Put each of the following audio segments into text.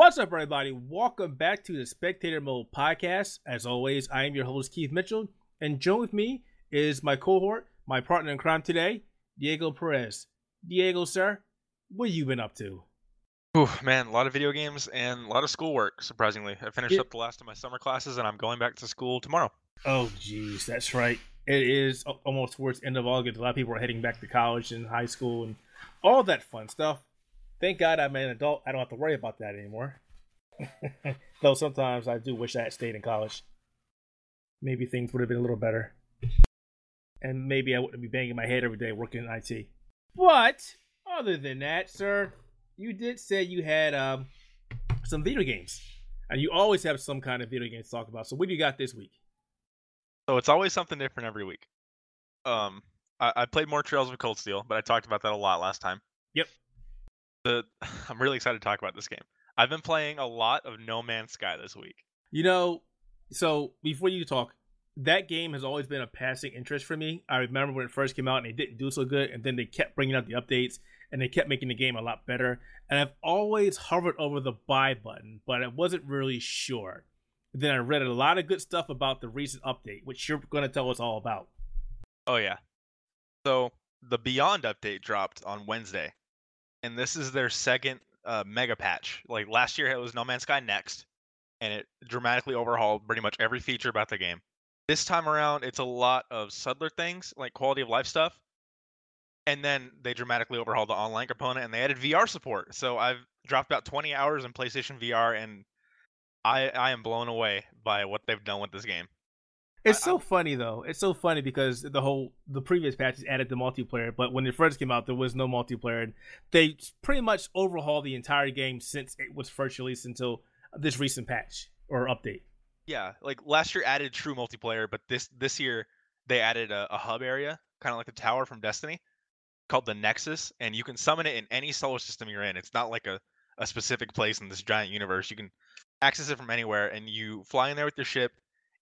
What's up, everybody? Welcome back to the Spectator Mode podcast. As always, I am your host, Keith Mitchell, and join with me is my cohort, my partner in crime today, Diego Perez. Diego, sir, what have you been up to? Oh man, a lot of video games and a lot of schoolwork, surprisingly. I finished Yeah. up the last of my summer classes and I'm going back to school tomorrow. Oh, geez, that's right. It is almost towards end of August. A lot of people are heading back to college and high school and all that fun stuff. Thank God I'm an adult. I don't have to worry about that anymore. Though sometimes I do wish I had stayed in college. Maybe things would have been a little better. And maybe I wouldn't be banging my head every day working in IT. But other than that, sir, you did say you had um, some video games. And you always have some kind of video games to talk about. So what do you got this week? So it's always something different every week. Um, I, I played more Trails of Cold Steel, but I talked about that a lot last time. The I'm really excited to talk about this game. I've been playing a lot of No Man's Sky this week. You know, so before you talk, that game has always been a passing interest for me. I remember when it first came out and it didn't do so good, and then they kept bringing out the updates and they kept making the game a lot better. And I've always hovered over the buy button, but I wasn't really sure. Then I read a lot of good stuff about the recent update, which you're going to tell us all about. Oh yeah. So the Beyond update dropped on Wednesday, and this is their second uh, mega patch. Like last year, it was No Man's Sky Next, and it dramatically overhauled pretty much every feature about the game. This time around, it's a lot of subtler things like quality of life stuff, and then they dramatically overhauled the online component and they added VR support. So I've dropped about 20 hours in PlayStation VR, and I I am blown away by what they've done with this game. It's I- so funny though. It's so funny because the whole the previous patches added the multiplayer, but when it first came out, there was no multiplayer. And they pretty much overhauled the entire game since it was first released until this recent patch or update. Yeah, like last year added true multiplayer, but this this year they added a, a hub area, kind of like the tower from Destiny, called the Nexus, and you can summon it in any solar system you're in. It's not like a, a specific place in this giant universe. You can access it from anywhere, and you fly in there with your ship,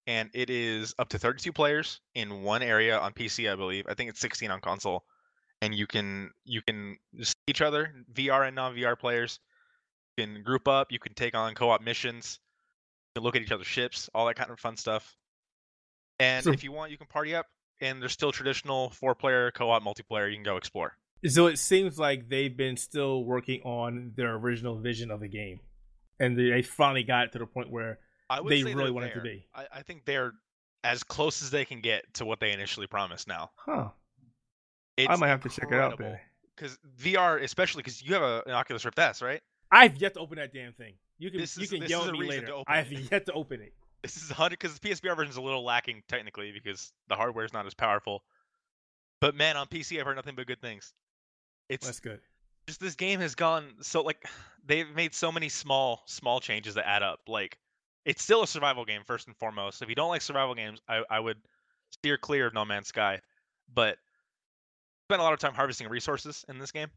and it is up to 32 players in one area on PC, I believe. I think it's 16 on console, and you can you can see each other, VR and non-VR players. You can group up. You can take on co-op missions You can look at each other's ships, all that kind of fun stuff. And So- if you want, you can party up. And there's still traditional four-player co-op multiplayer you can go explore. So it seems like they've been still working on their original vision of the game, and they finally got it to the point where I would They really want it to be. I, I think they're as close as they can get to what they initially promised. Now, huh? it's I might have to check it out then. Because VR, especially because you have a, an Oculus Rift S, right? I've yet to open that damn thing. You can This you is- can yell at me later. I have it. yet to open it. This is 100 because the PSVR version is a little lacking technically because the hardware is not as powerful. But man, on PC, I've heard nothing but good things. It's That's good. just this game has gone so like they've made so many small small changes that add up like it's still a survival game first and foremost if you don't like survival games i, I would steer clear of no man's sky but spend a lot of time harvesting resources in this game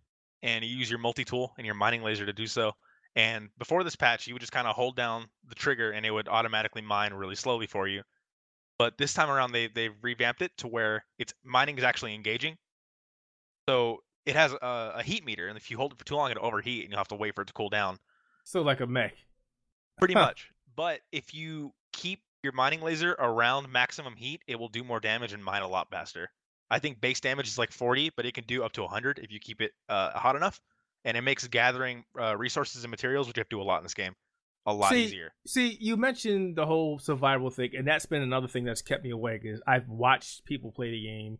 and you use your multi-tool and your mining laser to do so and before this patch you would just kind of hold down the trigger and it would automatically mine really slowly for you but this time around they they've revamped it to where it's mining is actually engaging so it has a, a heat meter, and if you hold it for too long, it'll overheat, and you'll have to wait for it to cool down. So like a mech. Pretty much. But if you keep your mining laser around maximum heat, it will do more damage and mine a lot faster. I think base damage is like 40, but it can do up to 100 if you keep it uh, hot enough, and it makes gathering uh, resources and materials, which you have to do a lot in this game, a lot See, easier. See, you mentioned the whole survival thing, and that's been another thing that's kept me awake. Is I've watched people play the game,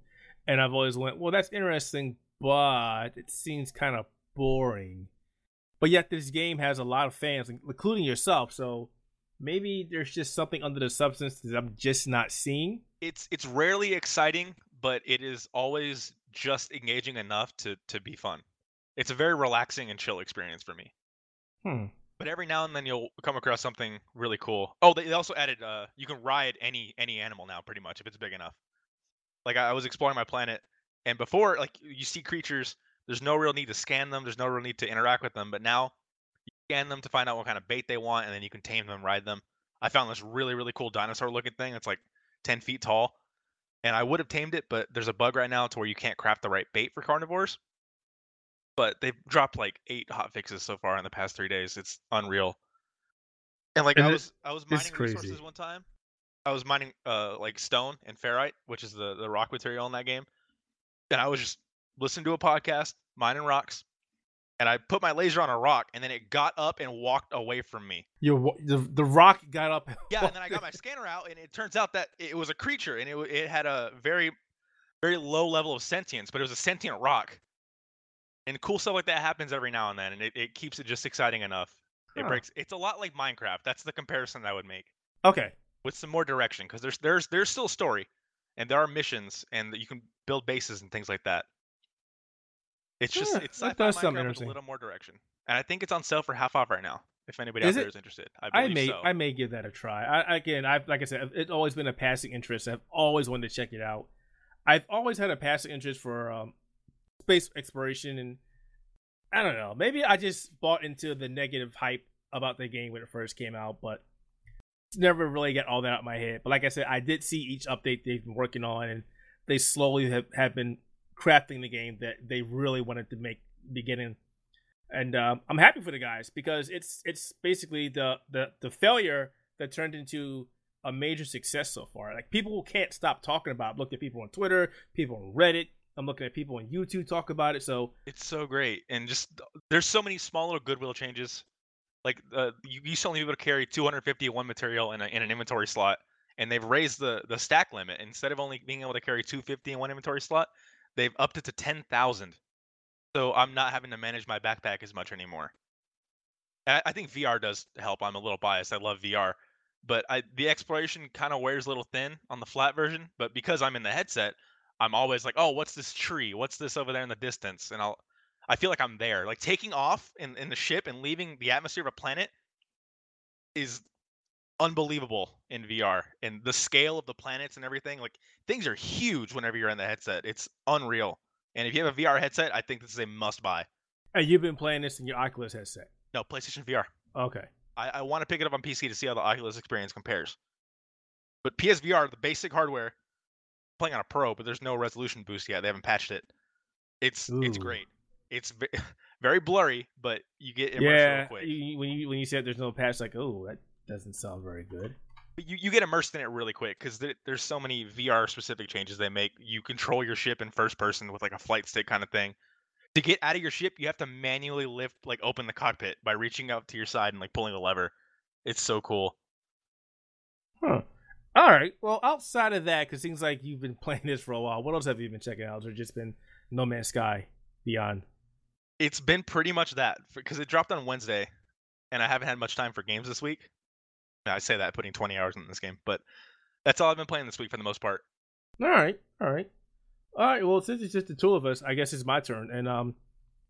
and I've always went, "Well, that's interesting, but it seems kind of boring." But yet, this game has a lot of fans, including yourself. So maybe there's just something under the substance that I'm just not seeing. It's it's rarely exciting, but it is always just engaging enough to to be fun. It's a very relaxing and chill experience for me. Hmm. but every now and then you'll come across something really cool. Oh, they also added uh you can ride any any animal now pretty much if it's big enough. Like I was exploring my planet and before like you see creatures, there's no real need to scan them, there's no real need to interact with them, but now scan them to find out what kind of bait they want and then you can tame them, ride them. I found this really really cool dinosaur looking thing. It's like 10 feet tall. And I would have tamed it, but there's a bug right now to where you can't craft the right bait for carnivores. but they've dropped like eight hot fixes so far in the past three days. It's unreal. And like And I was I was mining resources one time. I was mining uh like stone and ferrite, which is the the rock material in that game. And I was just listening to a podcast, mining rocks, and I put my laser on a rock, and then it got up and walked away from me. Your the the rock got up. Yeah, and then I got my scanner out, and it turns out that it was a creature, and it it had a very, very low level of sentience, but it was a sentient rock. And cool stuff like that happens every now and then, and it, it keeps it just exciting enough. It Huh. breaks. It's a lot like Minecraft. That's the comparison that I would make Okay. with some more direction, because there's there's there's still a story, and there are missions, and you can build bases and things like that. It's just Yeah, it's that does sound with a little more direction, and I think it's on sale for half off right now. If anybody Is out there it? is interested, I I may so. I may give that a try. I, again, I've like I said, it's always been a passing interest. I've always wanted to check it out. I've always had a passing interest for um, space exploration, and I don't know. Maybe I just bought into the negative hype about the game when it first came out, but it's never really got all that out of my head. But like I said, I did see each update they've been working on, and they slowly have, have been crafting the game that they really wanted to make beginning and um, I'm happy for the guys because it's it's basically the the the failure that turned into a major success so far. Like people can't stop talking about. it. Looking at people on Twitter, people on Reddit. I'm looking at people on YouTube talk about it. So It's so great, and just there's so many small little goodwill changes. Like uh, you used to only be able to carry 250 one material in, a, in an inventory slot, and they've raised the the stack limit. Instead of only being able to carry 250 in one inventory slot, they've upped it to 10,000. So I'm not having to manage my backpack as much anymore. I, I think VR does help. I'm a little biased. I love VR, but I, the exploration kind of wears a little thin on the flat version. But because I'm in the headset, I'm always like, oh, what's this tree? What's this over there in the distance? And I'll I feel like I'm there. Like taking off in, in the ship and leaving the atmosphere of a planet is unbelievable in VR. And the scale of the planets and everything, like things are huge whenever you're in the headset. It's unreal. And if you have a VR headset, I think this is a must buy. and you've been playing this in your Oculus headset. No, PlayStation VR. Okay. I, I want to pick it up on PC to see how the Oculus experience compares. But PSVR, the basic hardware, playing on a Pro, but there's no resolution boost yet. They haven't patched it. It's it's great. It's very blurry, but you get immersed yeah. real quick. you- when you when you said there's no patch, like oh that doesn't sound very good. But you, you get immersed in it really quick because there, there's so many VR specific changes they make. You control your ship in first person with like a flight stick kind of thing. To get out of your ship, you have to manually lift, like open the cockpit by reaching out to your side and like pulling a lever. It's so cool. Huh. All right. Well, outside of that, because it seems like you've been playing this for a while. What else have you been checking out? Or just been No Man's Sky Beyond? It's been pretty much that because it dropped on Wednesday, and I haven't had much time for games this week. I say that putting 20 hours in this game, but that's all I've been playing this week for the most part. All right, all right, all right. Well, since it's just the two of us, I guess it's my turn. And um,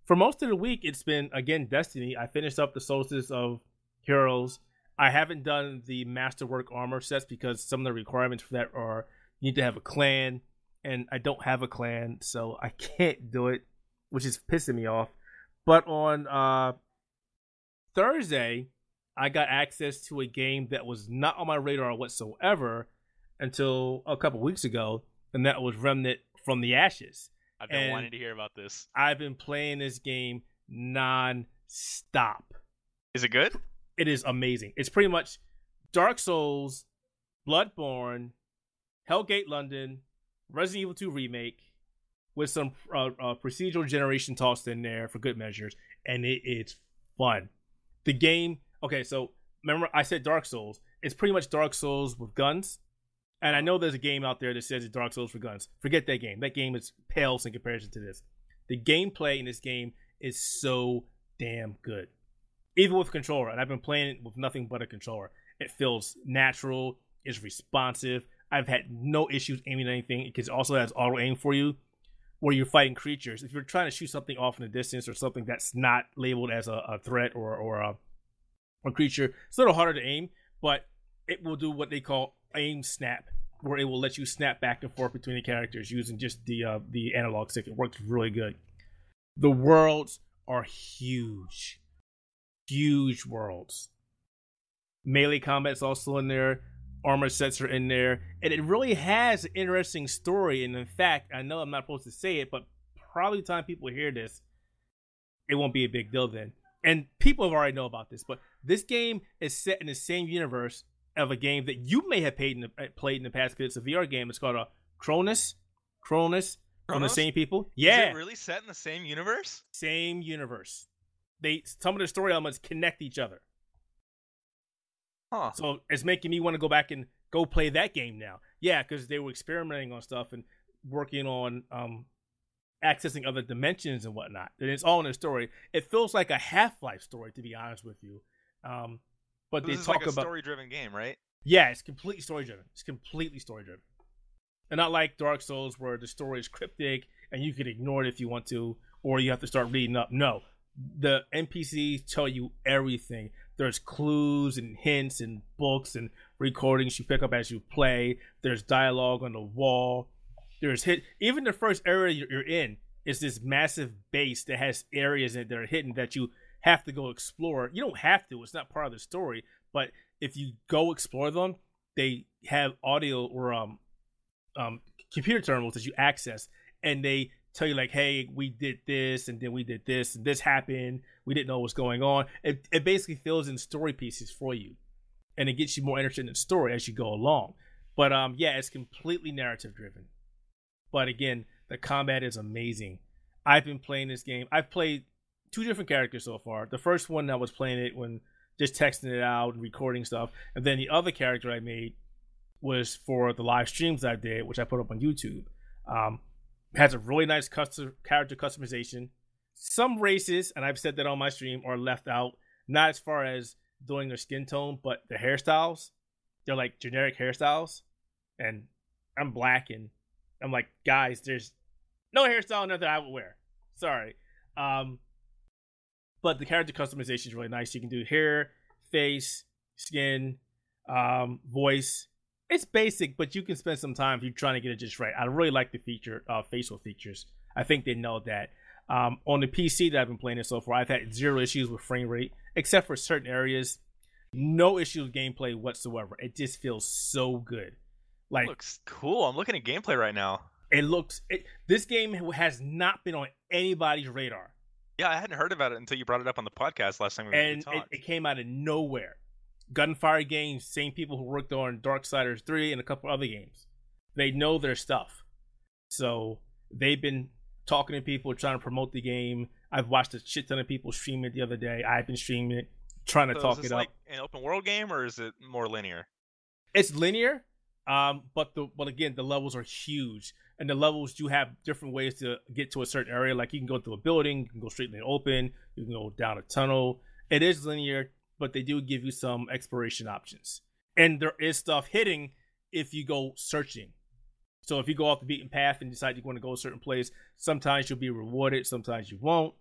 for most of the week, it's been again Destiny. I finished up the Solstice of Heroes. I haven't done the Masterwork armor sets because some of the requirements for that are you need to have a clan, and I don't have a clan, so I can't do it, which is pissing me off. But on uh, Thursday, I got access to a game that was not on my radar whatsoever until a couple weeks ago, and that was Remnant from the Ashes. I've been And- wanting to hear about this. I've been playing this game non-stop. Is it good? It is amazing. It's pretty much Dark Souls, Bloodborne, Hellgate London, Resident Evil 2 remake with some uh, uh, procedural generation tossed in there for good measures, and it is fun. The game, okay, so remember I said Dark Souls. It's pretty much Dark Souls with guns. And I know there's a game out there that says it's Dark Souls for guns. Forget that game. That game is pales in comparison to this. The gameplay in this game is so damn good. Even with controller, and I've been playing it with nothing but a controller. It feels natural, it's responsive. I've had no issues aiming at anything. It also has auto aim for you where you're fighting creatures. If you're trying to shoot something off in the distance or something that's not labeled as a, a threat or, or a, a creature, it's a little harder to aim, but it will do what they call aim snap, where it will let you snap back and forth between the characters using just the uh, the analog stick. It works really good. The worlds are huge, huge worlds. Melee combat's also in there. Armor sets are in there, and it really has an interesting story. And in fact, I know I'm not supposed to say it, but probably the time people hear this, it won't be a big deal then. And people have already know about this, but this game is set in the same universe of a game that you may have played in the, played in the past because it's a VR game. It's called a Chronos. Chronos from the same people. Yeah, Is it really set in the same universe? same universe. They some of the story elements connect each other. Huh. So it's making me want to go back and go play that game now. Yeah, because they were experimenting on stuff and working on um, accessing other dimensions and whatnot. And it's all in the story. It feels like a Half Life story, to be honest with you. Um, but this they talk like about story-driven game, right? yeah, it's completely story driven. It's completely story driven. And not like Dark Souls where the story is cryptic and you can ignore it if you want to, or you have to start reading up. No. The NPCs tell you everything. There's clues and hints and books and recordings you pick up as you play. There's dialogue on the wall. There's hit even the first area you're- you're in is this massive base that has areas in it that are hidden that you have to go explore. You don't have to, it's not part of the story, but if you go explore them, they have audio or um um computer terminals that you access and they tell you like hey we did this and then we did this and this happened. We didn't know what's going on. It, it basically fills in story pieces for you and it gets you more interested in the story as you go along. But um yeah it's completely narrative driven. But again the combat is amazing. I've been playing this game. I've played two different characters so far the first one i was playing it when just texting it out and recording stuff and then the other character i made was for the live streams I did, which I put up on YouTube. Um, has a really nice custom character customization. Some races, and I've said that on my stream, are left out. Not as far as doing their skin tone, but the hairstyles. They're like generic hairstyles, and I'm black, and I'm like, guys, there's no hairstyle that I would wear. Sorry. Um, but the character customization is really nice. You can do hair, face, skin, um, voice. It's basic, but you can spend some time if you're trying to get it just right. I really like the feature, uh, facial features. I think they know that. Um, on the PC that I've been playing it so far, I've had zero issues with frame rate, except for certain areas. No issues with gameplay whatsoever. It just feels so good. Like Looks cool. I'm looking at gameplay right now. it looks. It, this game has not been on anybody's radar. Yeah, I hadn't heard about it until you brought it up on the podcast last time we, we and it, it came out of nowhere. Gunfire Games, same people who worked on Darksiders 3 and a couple other games. They know their stuff. So they've been talking to people, trying to promote the game. I've watched a shit ton of people stream it the other day. I've been streaming it, trying to So talk is this it up. like an open world game or is it more linear? It's linear, um, but the but again, the levels are huge, and the levels do have different ways to get to a certain area. Like you can go through a building, you can go straight in the open, you can go down a tunnel. It is linear, but they do give you some exploration options, and there is stuff hitting if you go searching. So if you go off the beaten path and decide you want to go a certain place, sometimes you'll be rewarded, sometimes you won't.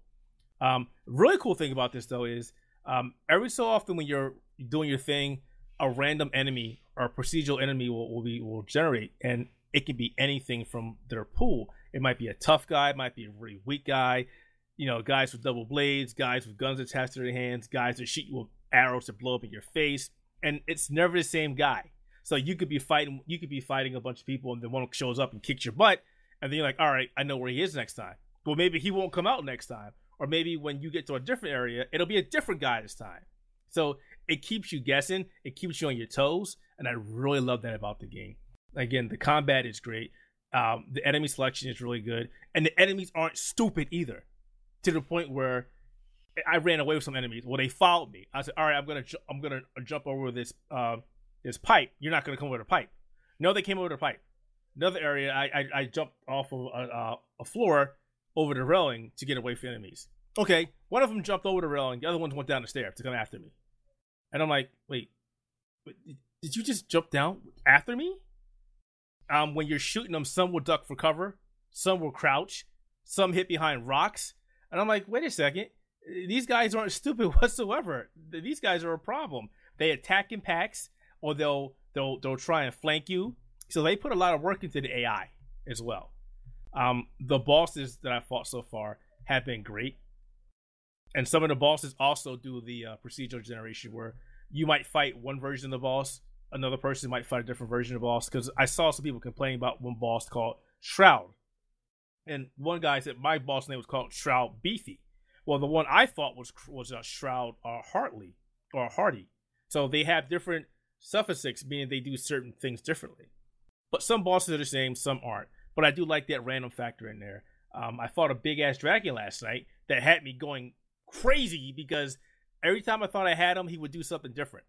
Um, really cool thing about this though is um, every so often when you're doing your thing, a random enemy or procedural enemy will, will be will generate, and it can be anything from their pool. It might be a tough guy, it might be a really weak guy, you know, guys with double blades, guys with guns attached to their hands, guys that shoot you with arrows to blow up in your face, and it's never the same guy. So you could be fighting, you could be fighting a bunch of people, and then one shows up and kicks your butt, and then you're like, all right, I know where he is next time. Well, maybe he won't come out next time, or maybe when you get to a different area, it'll be a different guy this time. So it keeps you guessing, it keeps you on your toes, and I really love that about the game. Again, the combat is great. Um, the enemy selection is really good, and the enemies aren't stupid either. To the point where I ran away with some enemies. Well, they followed me. I said, "All right, I'm gonna, ju- I'm gonna jump over this, uh, this pipe. You're not gonna come over the pipe." No, they came over the pipe. Another area, I, I, I jumped off of a, a, a floor over the railing to get away from enemies. Okay, one of them jumped over the railing. The other one went down the stairs to come after me. And I'm like, wait, did you just jump down after me? Um, when you're shooting them, some will duck for cover, some will crouch, some hit behind rocks. And I'm like, wait a second, these guys aren't stupid whatsoever. These guys are a problem. They attack in packs, or they'll they'll they'll try and flank you. So they put a lot of work into the AI as well. Um, the bosses that I fought so far have been great, and some of the bosses also do the uh, procedural generation where you might fight one version of the boss, another person might fight a different version of boss. Because I saw some people complaining about one boss called Shroud, and one guy said my boss name was called Shroud Beefy. Well, the one I thought was was a Shroud or Hartley or Hardy. So they have different suffixes, meaning they do certain things differently. But some bosses are the same, some aren't. But I do like that random factor in there. Um, I fought a big ass dragon last night that had me going crazy because every time I thought I had him, he would do something different.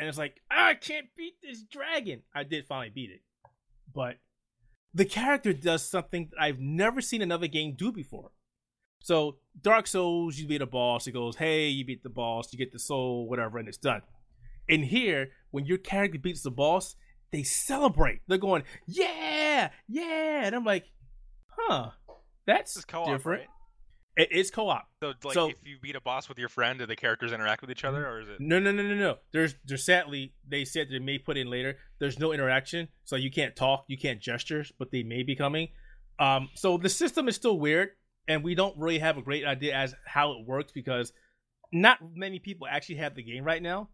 And it's like, ah, I can't beat this dragon. I did finally beat it. But the character does something that I've never seen another game do before. So, Dark Souls, you beat a boss, it goes, hey, you beat the boss, you get the soul, whatever, and it's done. In here, when your character beats the boss, they celebrate. They're going, yeah, yeah. And I'm like, huh, that's different. Right? It is co-op. So, like, so, if you beat a boss with your friend, do the characters interact with each other, or is it? No, no, no, no, no. There's, there's sadly, they said they may put in later. There's no interaction, so you can't talk, you can't gestures, but they may be coming. Um, so the system is still weird, and we don't really have a great idea as how it works because not many people actually have the game right now.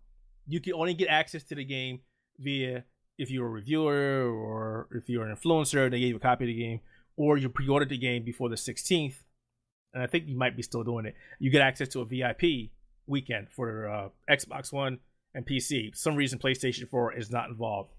You can only get access to the game via if you're a reviewer or if you're an influencer, they gave you a copy of the game, or you pre-ordered the game before the 16th and I think you might be still doing it. You get access to a VIP weekend for uh, Xbox One and PC. For some reason PlayStation 4 is not involved.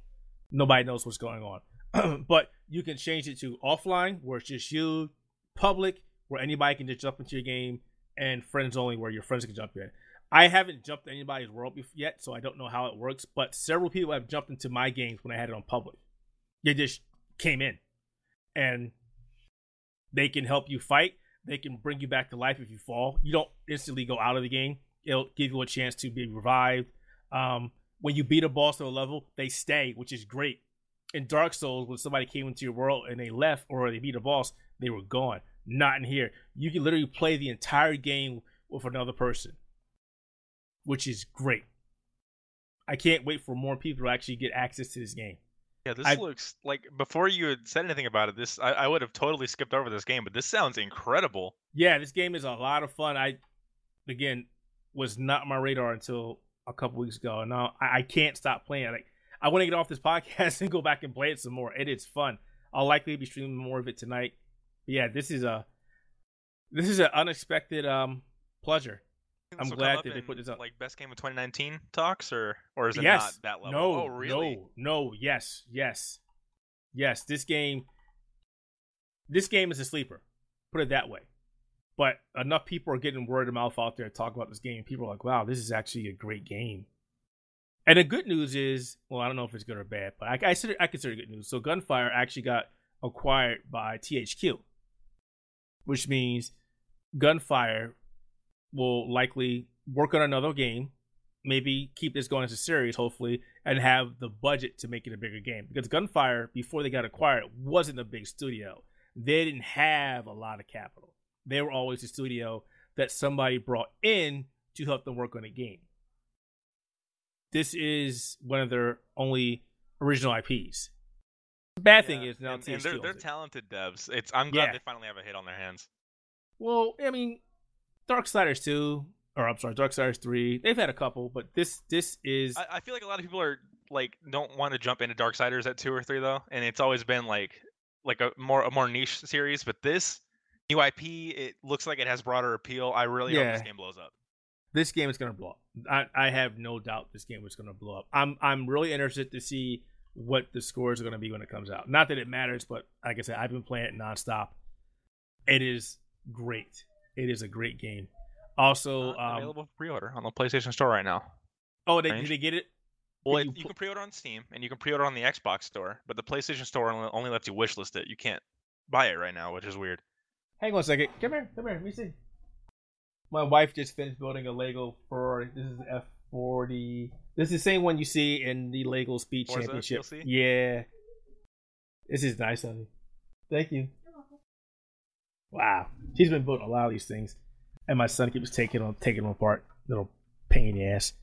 Nobody knows what's going on. but you can change it to offline, where it's just you, public, where anybody can just jump into your game, and friends only, where your friends can jump in. I haven't jumped anybody's world yet, so I don't know how it works. But several people have jumped into my games when I had it on public. They just came in, and they can help you fight. They can bring you back to life if you fall. You don't instantly go out of the game. It'll give you a chance to be revived. Um, when you beat a boss to a level, they stay, which is great. In Dark Souls, when somebody came into your world and they left or they beat a boss, they were gone. Not in here. You can literally play the entire game with another person, which is great. I can't wait for more people to actually get access to this game. Yeah, this I, looks like before you had said anything about it, this I, I, would have totally skipped over this game, but this sounds incredible. Yeah, this game is a lot of fun. I again was not on my radar until a couple weeks ago. And now I, I can't stop playing. Like I want to get off this podcast and go back and play it some more. It is fun. I'll likely be streaming more of it tonight. But yeah, this is a this is an unexpected um pleasure. Mm-hmm. I'm glad that they put this up. Like best game of 2019 talks, or or is it yes. not that level? No, oh, really? No, no, yes, yes, yes. This game, this game is a sleeper. Put it that way. But enough people are getting word of mouth out there to talk about this game. People are like, "Wow, this is actually a great game." And the good news is, well, I don't know if it's good or bad, but I, I consider I consider good news. So Gunfire actually got acquired by THQ, which means Gunfire will likely work on another game, maybe keep this going as a series, hopefully, and have the budget to make it a bigger game. Because Gunfire, before they got acquired, wasn't a big studio. They didn't have a lot of capital. They were always a studio that somebody brought in to help them work on a game. This is one of their only original IPs. The bad yeah, thing is now and, and they're, they're talented devs. It's I'm glad yeah. they finally have a hit on their hands. Well, I mean, Darksiders 2, or I'm sorry, Darksiders 3. They've had a couple, but this this is. I, I feel like a lot of people are like don't want to jump into Darksiders at two or three though, and it's always been like like a more a more niche series. But this new IP, it looks like it has broader appeal. I really yeah. hope this game blows up. This game is gonna blow up. I, I have no doubt this game is gonna blow up. I'm I'm really interested to see what the scores are gonna be when it comes out. Not that it matters, but like I said, I've been playing it nonstop. It is great. It is a great game. Also, um, available for pre-order on the PlayStation Store right now. Oh, they, did they get it? Well, you, you, can pre-order on Steam and you can pre-order on the Xbox Store, but the PlayStation Store only, only lets you wishlist it. You can't buy it right now, which is weird. Hang on a second. Come here. Come here. Let me see. My wife just finished building a Lego for this is F forty. This is the same one you see in the Lego Speed Forza, Championship. Yeah. This is nice, honey. Thank you. Wow, she's been building a lot of these things, and my son keeps taking them, taking them apart. Little pain in the ass.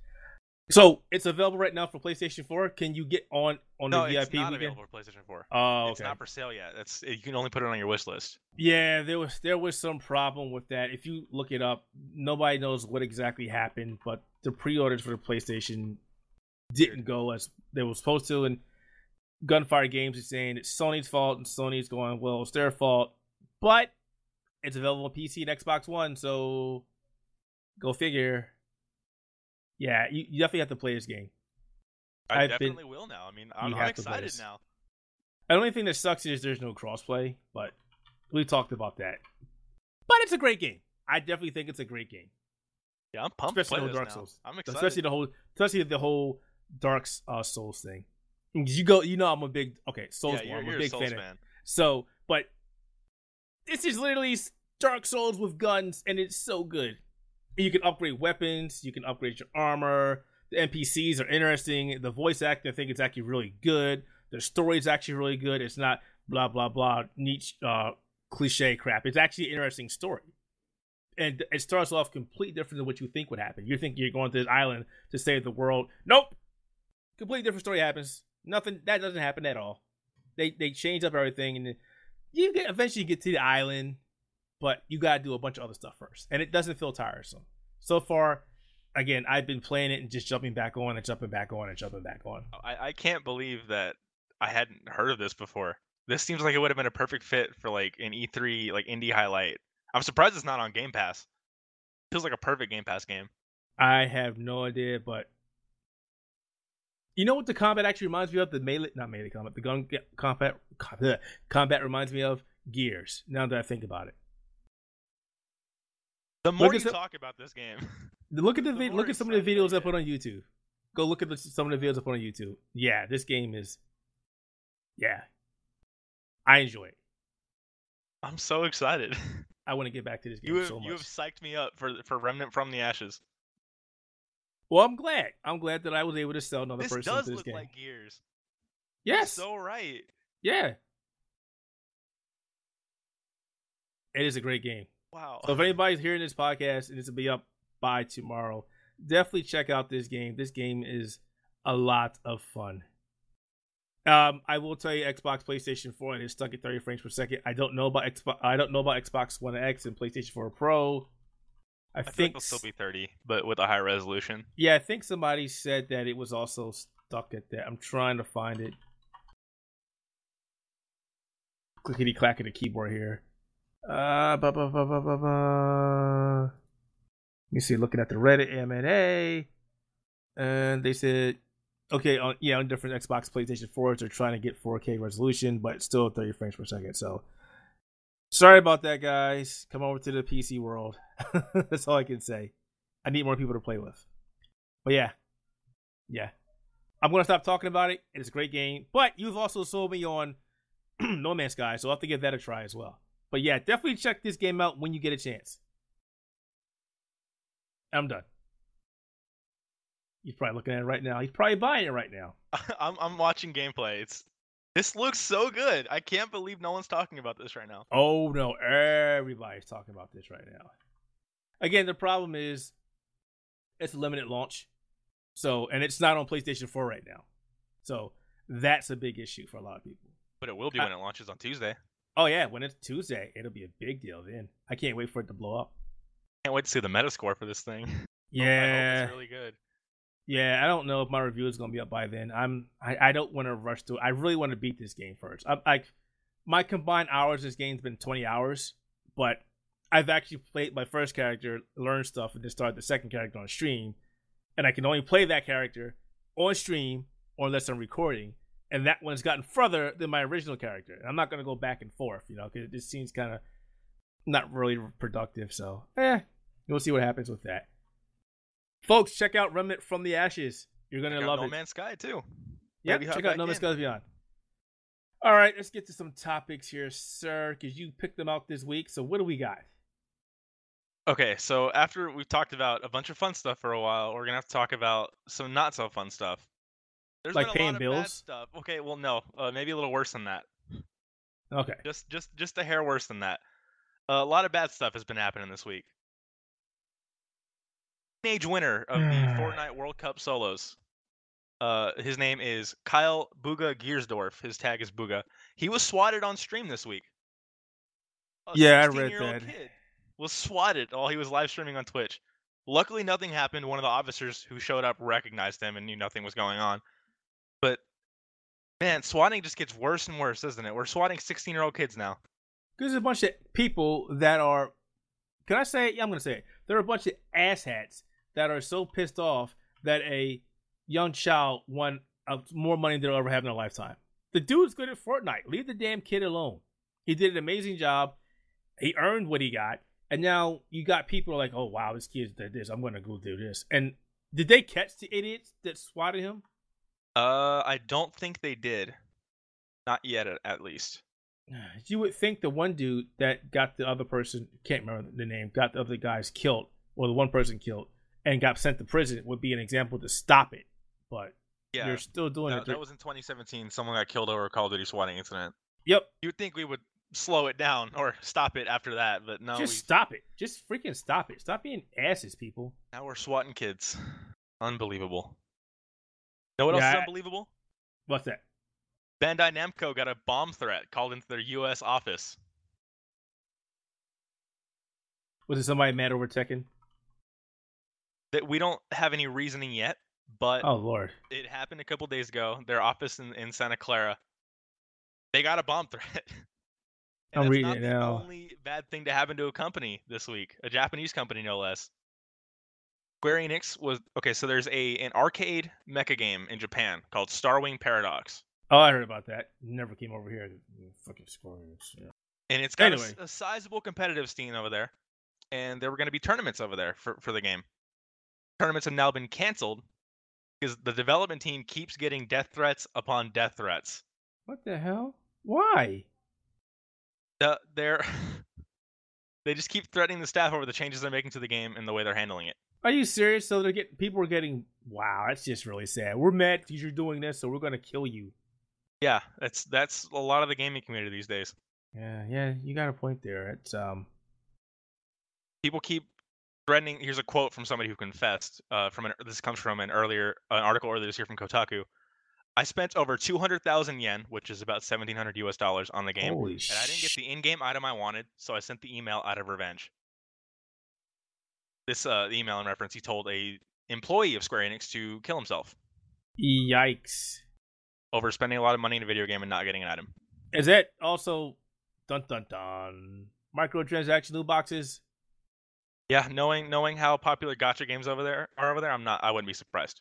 So it's available right now for PlayStation 4. Can you get on on no, the VIP? No, it's not weekend? available for PlayStation 4. Oh, okay. It's not for sale yet. That's you can only put it on your wish list. Yeah, there was there was some problem with that. If you look it up, nobody knows what exactly happened, but the pre-orders for the PlayStation didn't go as they were supposed to, and Gunfire Games is saying it's Sony's fault, and Sony's going, well, it's their fault. But it's available on PC and Xbox One. So go figure. Yeah, you, you definitely have to play this game. I I've been- definitely will now. I mean, I'm, I'm have to play excited now. The only thing that sucks is there's no crossplay, but we talked about that. But it's a great game. I definitely think it's a great game, Yeah, I'm pumped. especially Dark. Souls. I'm excited. Especially the whole, especially the whole Dark uh, Souls thing. You go, you know, I'm a big okay Souls. yeah, you're, I'm a big Souls fan. Of, fan. so, but this is literally Dark Souls with guns, and it's so good. You can upgrade weapons. You can upgrade your armor. The NPCs are interesting. The voice acting, I think, is actually really good. The story is actually really good. It's not blah blah blah niche uh, cliche crap. It's actually an interesting story, and it starts off completely different than what you think would happen. You think you're going to this island to save the world. Nope, completely different story happens. Nothing that doesn't happen at all. They they change up everything, and you get eventually get to the island, but you gotta do a bunch of other stuff first, and it doesn't feel tiresome. So far, again, I've been playing it and just jumping back on and jumping back on and jumping back on. I, I can't believe that I hadn't heard of this before. This seems like it would have been a perfect fit for like an E3 like indie highlight. I'm surprised it's not on Game Pass. Feels like a perfect Game Pass game. I have no idea, but you know what the combat actually reminds me of? The melee, not melee combat, the gun combat combat reminds me of Gears. Now that I think about it, The more at you some- talk about this game, look at the, The look at some of the videos I put on YouTube. Go look at the, some of the videos I put on YouTube. Yeah, this game is, yeah, I enjoy it. I'm so excited. I want to get back to this game You have so much. you have psyched me up for for Remnant from the Ashes. Well, I'm glad. I'm glad that I was able to sell another This person does to this look game. like Gears. yes. So right. yeah. It is a great game. Wow. So if anybody's hearing this podcast and it's will be up by tomorrow, definitely check out this game. This game is a lot of fun. Um, I will tell you, Xbox, PlayStation 4, and it's stuck at 30 frames per second. I don't know about Xbox. I don't know about Xbox One X and PlayStation 4 Pro. I, I think, it'll still be 30, but with a high resolution. yeah, I think somebody said that it was also stuck at that. I'm trying to find it. Clickety clack at the keyboard here. Uh, ba ba ba ba ba ba. Let me see. Looking at the Reddit AMA, and they said, okay, on yeah, on different Xbox, PlayStation 4s, they're trying to get 4K resolution, but still 30 frames per second. So, sorry about that, guys. Come over to the PC world. That's all I can say. I need more people to play with. But yeah, yeah. I'm gonna stop talking about it. It's a great game, but you've also sold me on No Man's Sky, so I'll have to give that a try as well. But yeah, definitely check this game out when you get a chance. I'm done. He's probably looking at it right now. He's probably buying it right now. I'm I'm watching gameplay. It's this looks so good. I can't believe no one's talking about this right now. Oh no, everybody's talking about this right now. Again, the problem is it's a limited launch. So, and it's not on PlayStation 4 right now. So, that's a big issue for a lot of people. But it will be Uh, when it launches on Tuesday. Oh yeah, when it's Tuesday, it'll be a big deal then. I can't wait for it to blow up. Can't wait to see the Metascore for this thing. I hope Yeah. it's really good. Yeah, I don't know if my review is gonna be up by then. I'm I, I don't want to rush through. it. I really want to beat this game first. I'm like my combined hours this game's been 20 hours, but I've actually played my first character, learned stuff, and then started the second character on stream, and I can only play that character on stream or unless I'm recording, and that one's gotten further than my original character. And I'm not gonna go back and forth, you know, because it just seems kind of not really productive. So, eh, we'll see what happens with that. Folks, check out Remnant from the Ashes. You're gonna Check out love no it. Man's Sky too. Yeah, check out No Man's. Skies Beyond. All right, let's get to some topics here, sir, because you picked them out this week. So what do we got? Okay, so after we've talked about a bunch of fun stuff for a while, we're gonna have to talk about some not so fun stuff. There's Like been a paying lot of bad bills? stuff. Okay, well no, uh, maybe a little worse than that. Okay. Just just just a hair worse than that. Uh, a lot of bad stuff has been happening this week. Teenage winner of the Fortnite World Cup solos. Uh, his name is Kyle Bugha Giersdorf. His tag is Bugha. He was swatted on stream this week. A Yeah, I read that. Kid was swatted while he was live streaming on Twitch. Luckily, nothing happened. One of the officers who showed up recognized him and knew nothing was going on. But man, swatting just gets worse and worse, doesn't it? We're swatting 16-year-old kids now. There's a bunch of people that are. Can I say it? Yeah, I'm gonna say it. There are a bunch of asshats that are so pissed off that a young child won more money than they'll ever have in their lifetime. The dude's good at Fortnite. Leave the damn kid alone. He did an amazing job. He earned what he got, and now you got people like, "Oh wow, this kid did this. I'm gonna go do this." And did they catch the idiots that swatted him? Uh, I don't think they did. Not yet, at, least. You would think the one dude that got the other person, can't remember the name, got the other guys killed, or the one person killed, and got sent to prison would be an example to stop it. But Yeah, you're still doing that, it. that was in 2017. Someone got killed over a Call of Duty swatting incident. Yep. You'd think we would slow it down or stop it after that, but no. Just we, stop it. Just freaking stop it. Stop being asses, people. now we're swatting kids. Unbelievable. Know what else Yeah, is I- unbelievable? What's that? Bandai Namco got a bomb threat called into their U.S. office. Was it somebody mad over Tekken? That we don't have any reasoning yet, but Oh lord. it happened a couple days ago. Their office in, in Santa Clara, they got a bomb threat. And I'm reading not it the now. Only bad thing to happen to a company this week, a Japanese company no less. Square Enix was okay. So there's a an arcade mecha game in Japan called Starwing Paradox, Oh, I heard about that. Never came over here. Fucking scorers. Yeah. and it's got a Anyway. a, sizable competitive scene over there. And there were going to be tournaments over there for for the game. Tournaments have now been canceled because the development team keeps getting death threats upon death threats. What the hell? Why? The, they're they just keep threatening the staff over the changes they're making to the game and the way they're handling it. Are you serious? So they're getting people are getting. Wow, that's just really sad. We're mad because you're doing this, so we're gonna kill you. Yeah, that's that's a lot of the gaming community these days. Yeah, yeah, you got a point there. It's um. People keep threatening. Here's a quote from somebody who confessed. Uh, from an, this comes from an earlier an article earlier this year from Kotaku. I spent over 200,000 yen, which is about 1,700 US dollars, on the game, Holy and I didn't get the in-game item I wanted, so I sent the email out of revenge. This uh, email in reference, he told a employee of Square Enix to kill himself Yikes! over spending a lot of money in a video game and not getting an item. Is that also dun dun dun microtransaction loot boxes? Yeah, knowing knowing how popular gacha games over there are over there, I'm not. I wouldn't be surprised.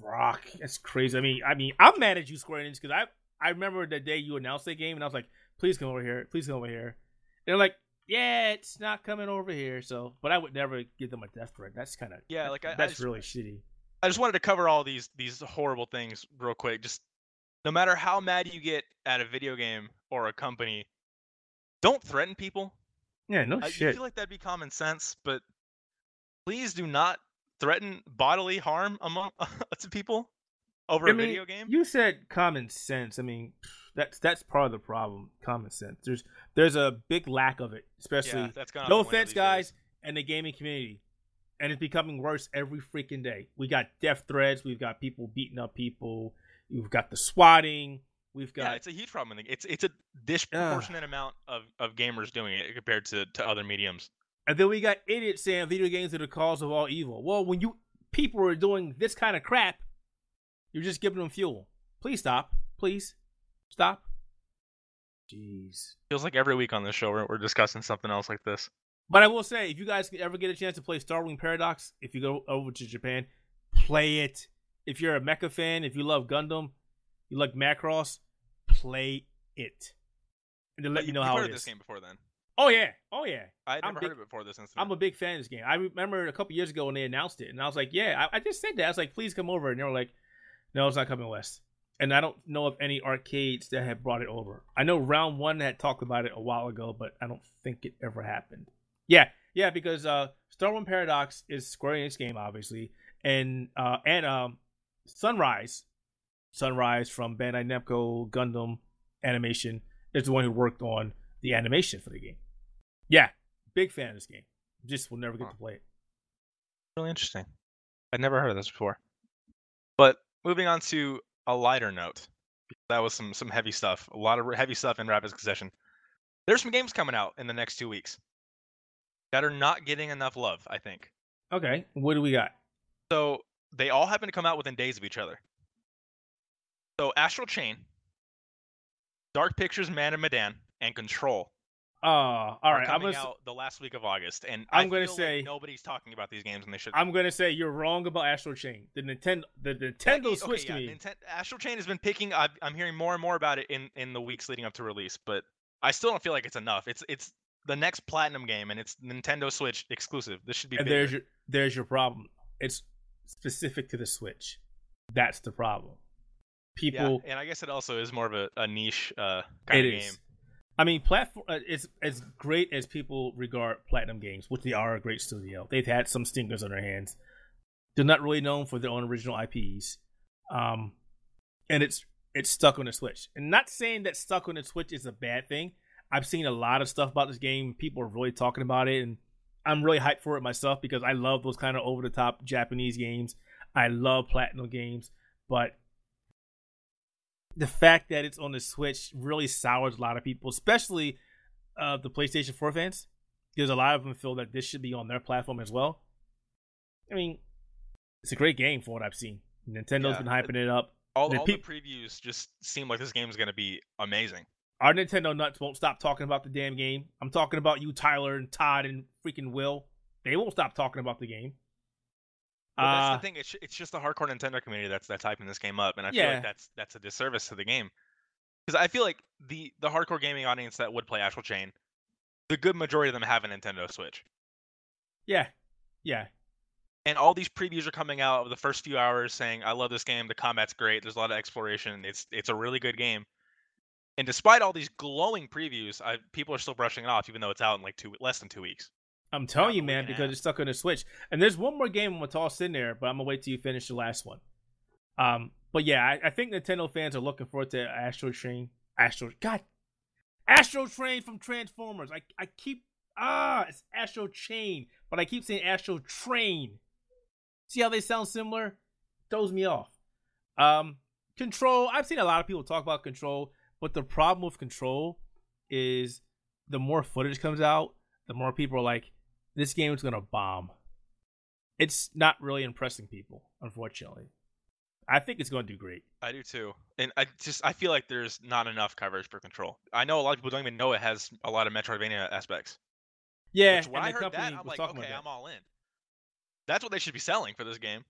Rock, that's crazy. I mean, I mean, I'm mad at you, Square Enix, because I I remember the day you announced that game, and I was like, please come over here, please come over here. And they're like, yeah, it's not coming over here. So, but I would never give them a death threat. That's kind of Yeah, like, I- I that's just- really shitty. I just wanted to cover all these these horrible things real quick. Just no matter how mad you get at a video game or a company, don't threaten people. Yeah, no shit. I, feel like that'd be common sense, but please do not threaten bodily harm among to people over I a mean, video game. You said common sense. I mean, that's that's part of the problem. Common sense. There's there's a big lack of it, especially yeah, that's no offense, guys, days. and the gaming community. And it's becoming worse every freaking day. We got death threats. We've got people beating up people. We've got the swatting. We've got. Yeah, it's a huge problem. in the- It's it's a disproportionate amount of, of gamers doing it compared to, to other mediums. And then we got idiots saying video games are the cause of all evil. Well, when you people are doing this kind of crap, you're just giving them fuel. Please stop. Please stop. Jeez. Feels like every week on this show we're, we're discussing something else like this. But I will say, if you guys ever get a chance to play Starwing Paradox, if you go over to Japan, play it. If you're a mecha fan, if you love Gundam, you like Macross, play it. And to let me you- know how heard it this game before then. Oh yeah, oh yeah. I had I'm never big- heard of it before this incident. I'm a big fan of this game. I remember a couple years ago when they announced it, and I was like, yeah, I, I just said that. I was like, please come over, and they were like, no, it's not coming west. And I don't know of any arcades that have brought it over. I know Round One had talked about it a while ago, but I don't think it ever happened. Yeah, yeah, because uh, Star Wars Paradox is Square Enix game, obviously, and uh, and um, Sunrise, Sunrise from Bandai Namco Gundam Animation is the one who worked on the animation for the game. Yeah, big fan of this game. Just will never get Huh. to play it. really interesting. I'd never heard of this before. But moving on to a lighter note, that was some some heavy stuff. A lot of heavy stuff in rapid succession. There's some games coming out in the next two weeks that are not getting enough love. I think. Okay, what do we got? So they all happen to come out within days of each other. So Astral Chain, Dark Pictures Man of Medan, and Control Oh, all right. I'm gonna, out the last week of August, and I'm feel like say- nobody's talking about these games, and they should. I'm gonna say you're wrong about Astral Chain. The Nintendo, the Nintendo Okay, Switch yeah, to me. Ninten- Astral Chain has been picking. i I'm hearing more and more about it in in the weeks leading up to release, but I still don't feel like it's enough. It's it's the next platinum game, and it's Nintendo Switch exclusive. This should be. and bigger. there's your there's your problem. It's specific to the Switch. That's the problem. yeah, People, and I guess it also is more of a, a niche uh, kind it of is. I mean, platform. Uh, it's as great as people regard Platinum Games, which they are a great studio. They've had some stinkers on their hands. They're not really known for their own original IPs, um, and it's it's stuck on the Switch. And not saying that stuck on the Switch is a bad thing. I've seen a lot of stuff about this game. People are really talking about it, and I'm really hyped for it myself because I love those kind of over the top Japanese games. I love Platinum games, but the fact that it's on the Switch really sours a lot of people, especially uh, the PlayStation 4 fans, because a lot of them feel that this should be on their platform as well. I mean, it's a great game for what I've seen. Nintendo's Yeah, been hyping it up. All, the all peop- the previews just seem like this game is going to be amazing. Our Nintendo nuts won't stop talking about the damn game. I'm talking about you, Tyler, and Todd, and freaking Will. They won't stop talking about the game. Well, that's Uh, the thing. It's it's just the hardcore Nintendo community that's that's hyping this game up, and I feel Yeah. like that's that's a disservice to the game. Because I feel like the the hardcore gaming audience that would play Astral Chain, the good majority of them have a Nintendo Switch, yeah, yeah, and all these previews are coming out of the first few hours saying, "I love this game. The combat's great. There's a lot of exploration. It's it's a really good game." And despite all these glowing previews, I, people are still brushing it off, even though it's out in like two less than two weeks. I'm telling you, man, because it's stuck on the Switch. And there's one more game I'm gonna toss in there, but I'm gonna wait till you finish the last one. Um, but yeah, I, I think Nintendo fans are looking forward to Astro Train. Astro, God, Astro Train from Transformers. I I keep ah, it's Astro Chain, but I keep saying Astro Train. See how they sound similar? Throws me off. Um, Control. I've seen a lot of people talk about Control, but the problem with Control is the more footage comes out, the more people are like, this game is gonna bomb. It's not really impressing people, unfortunately. I think it's gonna do great. I do too, and I just I feel like there's not enough coverage for Control. I know a lot of people don't even know it has a lot of Metroidvania aspects. Yeah, Which when I heard that, I'm like, okay, I'm all in. That's what they should be selling for this game.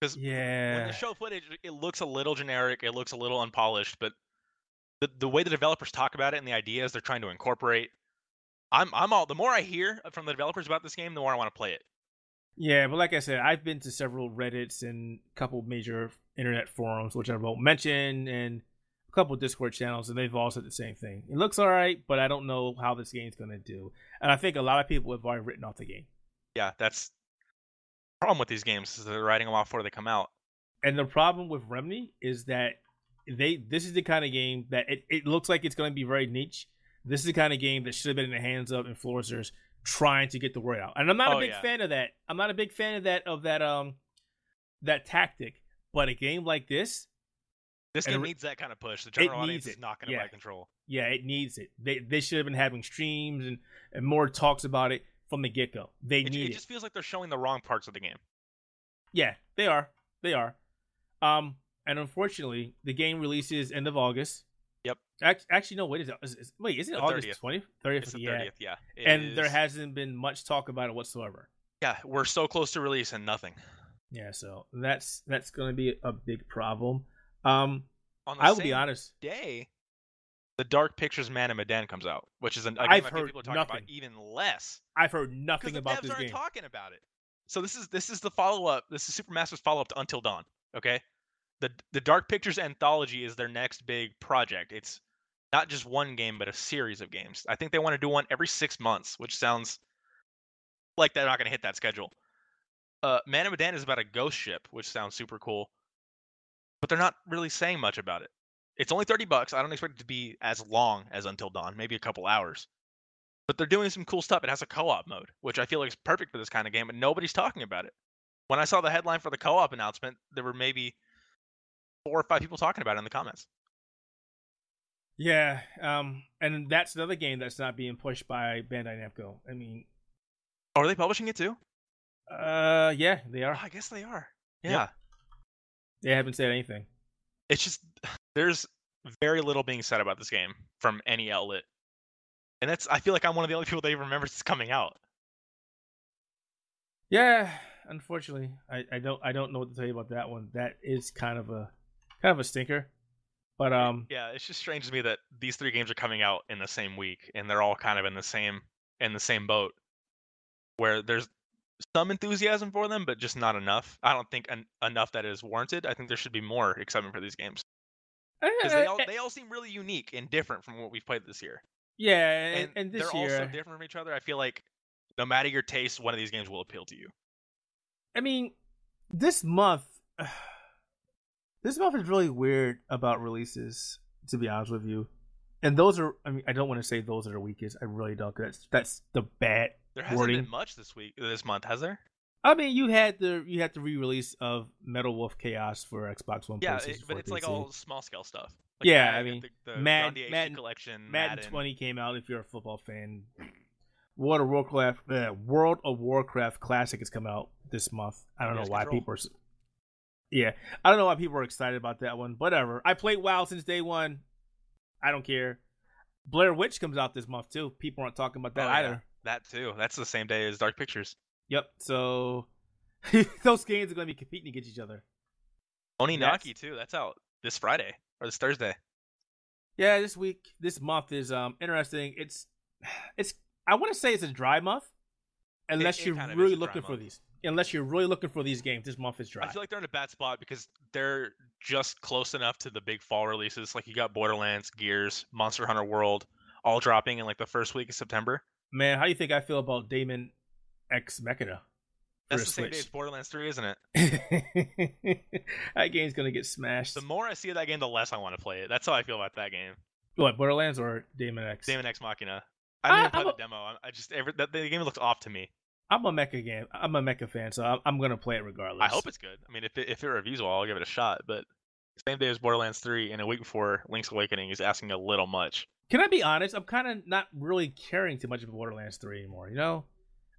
Because when Yeah, they show footage, it looks a little generic. It looks a little unpolished, but the the way the developers talk about it and the ideas they're trying to incorporate, I'm I'm all. The more I hear uh, from the developers about this game, the more I want to play it. yeah, but like I said, I've been to several Reddits and a couple major internet forums, which I won't mention, and a couple Discord channels, and they've all said the same thing. It looks all right, but I don't know how this game's gonna do. And I think a lot of people have already written off the game. Yeah, that's the problem with these games is they're writing them off before they come out. And the problem with Remedy is that they this is the kind of game that it, it looks like it's going to be very niche. This is the kind of game that should have been in the hands of influencers trying to get the word out. And I'm not Oh, a big yeah. fan of that. I'm not a big fan of that of that um that tactic. But a game like this, This game re- needs that kind of push. The general audience is it, not going to yeah. buy Control. yeah, it needs it. They they should have been having streams and, and more talks about it from the get go. They It, need it it. just feels like they're showing the wrong parts of the game. Yeah, they are. They are. Um, and unfortunately, the game releases end of August. Yep. Actually, actually no. Wait, is it? Is, is, wait, is it The August 30th. twentieth? Thirtieth. It's the Yeah. 30th, yeah. It And there hasn't been much talk about it whatsoever. Yeah, we're so close to release and nothing. Yeah, so that's that's going to be a big problem. Um, On the I will same be honest. day, the Dark Pictures Man of Medan comes out, which is an, a I've heard people are talking about nothing. even less. I've heard nothing the about devs this aren't game. talking about it. So this is this is the follow up. This is Supermassive's follow up to Until Dawn. Okay, the the Dark Pictures anthology is their next big project. It's not just one game, but a series of games. I think they want to do one every six months, which sounds like they're not going to hit that schedule. Uh, Man of Medan is about a ghost ship, which sounds super cool, but they're not really saying much about it. It's only thirty bucks. I don't expect it to be as long as Until Dawn, maybe a couple hours. But they're doing some cool stuff. It has a co-op mode, which I feel like is perfect for this kind of game, but nobody's talking about it. When I saw the headline for the co-op announcement, there were maybe four or five people talking about it in the comments. Yeah, um, and that's another game that's not being pushed by Bandai Namco. I mean, Oh, are they publishing it too? uh, yeah, they Oh, are. I guess they are. Yep. Yeah. They haven't said anything. It's just there's very little being said about this game from any outlet. and that's I feel like I'm one of the only people that even remembers it's coming out. Yeah, unfortunately, I, I don't I don't know what to tell you about that one. That is kind of a kind of a stinker. But um, yeah, it's just strange to me that these three games are coming out in the same week, and they're all kind of in the same in the same boat, where there's some enthusiasm for them, but just not enough. I don't think en- enough that is warranted. I think there should be more excitement for these games eh, because they eh, all eh they all seem really unique and different from what we've played this year. Yeah, and, And, and this they're year, also different from each other. I feel like no matter your taste, one of these games will appeal to you. I mean, this month, this month is really weird about releases. To be honest with you, and those are. I mean, I don't want to say those are the weakest. I really don't. That's that's the bad There hasn't wording. been much this week, this month, has there? I mean, you had the you had the re-release of Metal Wolf Chaos for Xbox One. Yeah, it, 4, but it's like PC. all small scale stuff. Like Yeah, I mean, the, the Mad- Madden- collection, Madden, Madden 20 came out. If you're a football fan, World of Warcraft, uh, World of Warcraft Classic has come out this month. I don't know why Control. people are. Yeah, I don't know why people are excited about that one. Whatever. I played WoW since day one. I don't care. Blair Witch comes out this month too. People aren't talking about that Oh, yeah. either. That too. That's the same day as Dark Pictures. Yep. So those games are going to be competing against each other. Oninaki That's- too. That's out this Friday or this Thursday. Yeah, this week, this month is um interesting. It's, it's. I want to say it's a dry month, unless it you're of is really looking for month. these. Unless you're really looking for these games, this month is dry. I feel like they're in a bad spot because they're just close enough to the big fall releases. Like you got Borderlands, Gears, Monster Hunter World, all dropping in like the first week of September. Man, how do you think I feel about Daemon X Machina? That's the same day as Borderlands 3, isn't it? that game's gonna get smashed. The more I see of that game, the less I want to play it. That's how I feel about that game. What Borderlands or Damon X? Daemon X Machina. I ah, didn't I- even play I'm the a- demo. I- I just every, that, the game looks off to me. I'm a mecha game. I'm a mecha fan, so I'm, I'm gonna play it regardless. I hope it's good. I mean, if it, if it reviews well, I'll give it a shot. But same day as Borderlands 3 and a week before Link's Awakening is asking a little much. Can I be honest? I'm kind of not really caring too much about Borderlands 3 anymore. You know,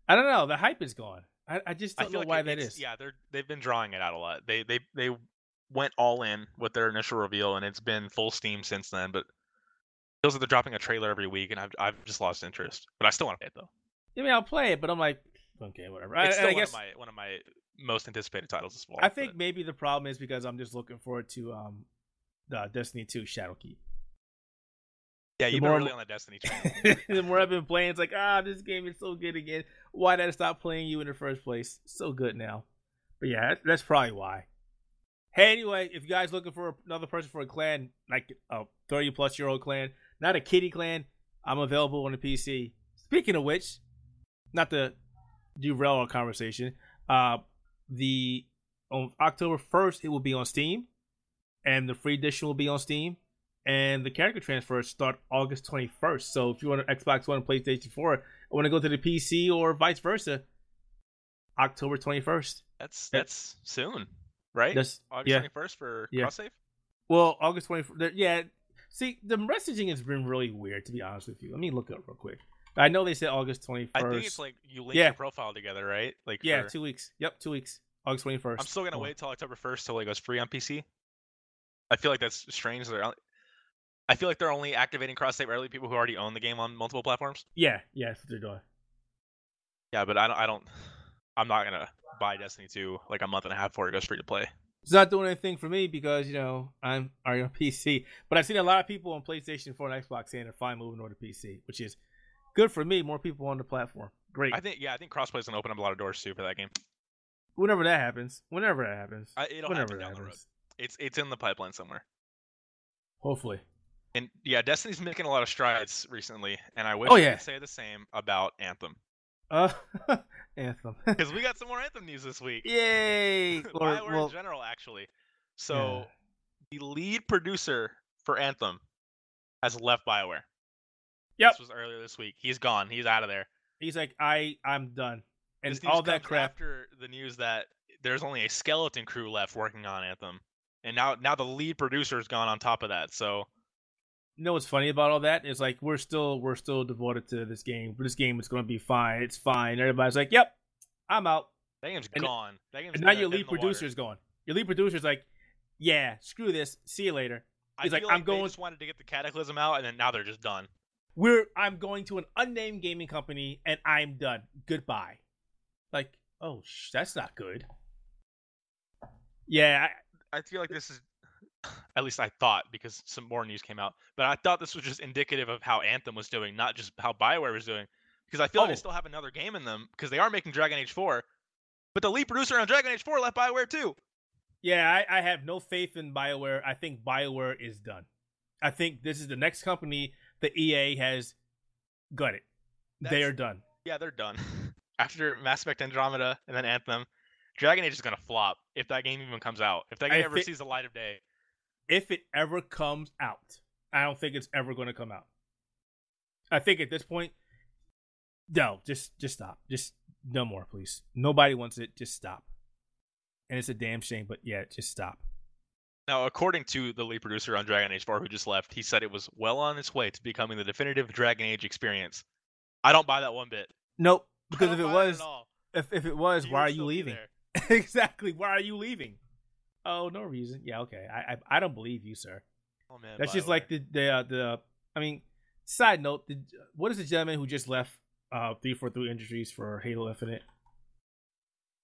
I don't know. The hype is gone. I, I just don't feel know like why it- that is. Yeah, they're they've been drawing it out a lot. They they they went all in with their initial reveal, and it's been full steam since then. But feels like they're dropping a trailer every week, and I've I've just lost interest. But I still want to play it though. I mean, I'll play it, but I'm like, okay, whatever. I, It's still I one guess of my one of my most anticipated titles this fall. I think but- maybe the problem is because I'm just looking forward to um, the Destiny 2 Shadowkeep. yeah, you've been more- really on the Destiny train. the more I've been playing, it's like, ah, this game is so good again. Why did I stop playing you in the first place? So good now. But yeah, that's, that's probably why. Hey, anyway, if you guys looking for another person for a clan, like a 30 plus year old clan, not a kitty clan, I'm available on the PC. Speaking of which, not to derail our conversation, uh, the on October 1st, it will be on Steam, and the free edition will be on Steam and the character transfers start August 21st. So if you want an Xbox One and PlayStation 4, I want to go to the PC or vice versa, October 21st. That's Yeah. that's soon, right? That's August yeah. twenty first for Yeah. cross save. Well, August 21st. Yeah. See, the messaging has been really weird, to be honest with you. Let me look it up real quick. I know they said August 21st. I think it's like you link Yeah. your profile together, right? Like yeah, for- two weeks. Yep, two weeks. August 21st. I'm still gonna Oh. wait till October first till it goes free on PC. I feel like that's strange. They're, I feel like they're only activating cross save early people who already own the game on multiple platforms. Yeah, yeah, that's what they're doing. Yeah, but I don't. I don't. I'm not gonna buy Destiny 2 like a month and a half before it goes free to play. It's not doing anything for me because you know I'm already on PC. But I've seen a lot of people on PlayStation 4 and Xbox saying they're fine moving over to PC, which is good for me. More people on the platform. Great. I think. Yeah, I think crossplay is gonna open up a lot of doors too for that game. Whenever that happens. Whenever that happens. I, it'll Whenever happen down the road. It's it's in the pipeline somewhere. Hopefully. And yeah, Destiny's making a lot of strides recently, and I wish Oh, I yeah. could say the same about Anthem Uh, Anthem. because we got some more Anthem news this week. Yay! Or, Bioware well, in general, actually. So the lead producer for Anthem has left Bioware. Yep. This was earlier this week. He's gone. He's out of there. he's like, I, I'm done. And all that comes crap. after the news that there's only a skeleton crew left working on Anthem, and now now the lead producer's gone on top of that. So You know what's funny about all that is like we're still we're still devoted to this game. This game is going to be fine. It's fine. Everybody's like, "Yep, I'm out." that game's And- gone. That game's And now your lead in the water. producer's. Your lead producer's like, "Yeah, screw this. See you later." I he's like, feel "I'm they going- just wanted to get the Cataclysm out, and then now they're just done. We're I'm going to an unnamed gaming company and I'm done. Goodbye. Like, oh, sh- that's not good. Yeah, I, I feel like this is at least I thought because some more news came out. But I thought this was just indicative of how Anthem was doing, not just how Bioware was doing. Because I feel Oh. like they oh. still have another game in them because they are making Dragon Age 4. But the lead producer on Dragon Age 4 left Bioware too. yeah, I, I have no faith in Bioware. I think Bioware is done. I think this is the next company that EA has gutted. They That's- are done. Yeah, they're done. After Mass Effect Andromeda and then Anthem, Dragon Age is gonna flop if that game even comes out. If that game I ever thi- sees the light of day. if it ever comes out. I don't think it's ever going to come out. I think at this point, no, just just stop. Just no more, please. Nobody wants it. Just stop. And it's a damn shame, but yeah, just stop. Now, according to the lead producer on Dragon Age 4 who just left, he said it was well on its way to becoming the definitive Dragon Age experience. I don't buy that one bit. Nope. Because if it was, if if it was, You why are you leaving? exactly. Why are you leaving? Oh, no reason. Yeah, okay. I I, I don't believe you, sir. Oh man, That's just BioWare. like the the uh, the. I mean, side note. The, what is the gentleman who just left uh three four three Industries for Halo Infinite?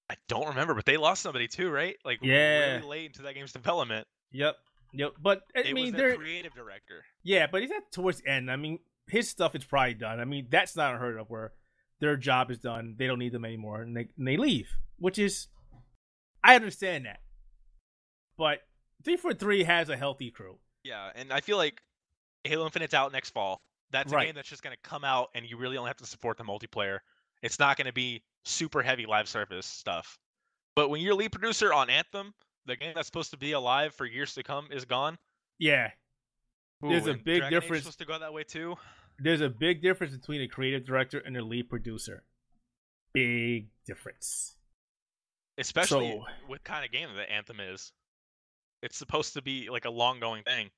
I don't remember, but they lost somebody too, right? Like Yeah. really late into that game's development. Yep. Yep. But I it mean, their creative director. yeah, but he's at towards the end. I mean, his stuff is probably done. I mean, that's not unheard of where their job is done. They don't need them anymore, and they and they leave, which is I understand that. But three four three has a healthy crew. Yeah, and I feel like Halo Infinite's out next fall. That's a Right. game that's just going to come out, and you really only have to support the multiplayer. It's not going to be super heavy live service stuff. But when you're lead producer on Anthem, the game that's supposed to be alive for years to come is gone. Yeah, There's a big Dragon difference- supposed to go that way too. there's a big difference between a creative director and a lead producer. Big difference. especially So- with kind of game that Anthem is. It's supposed to be like a long going thing,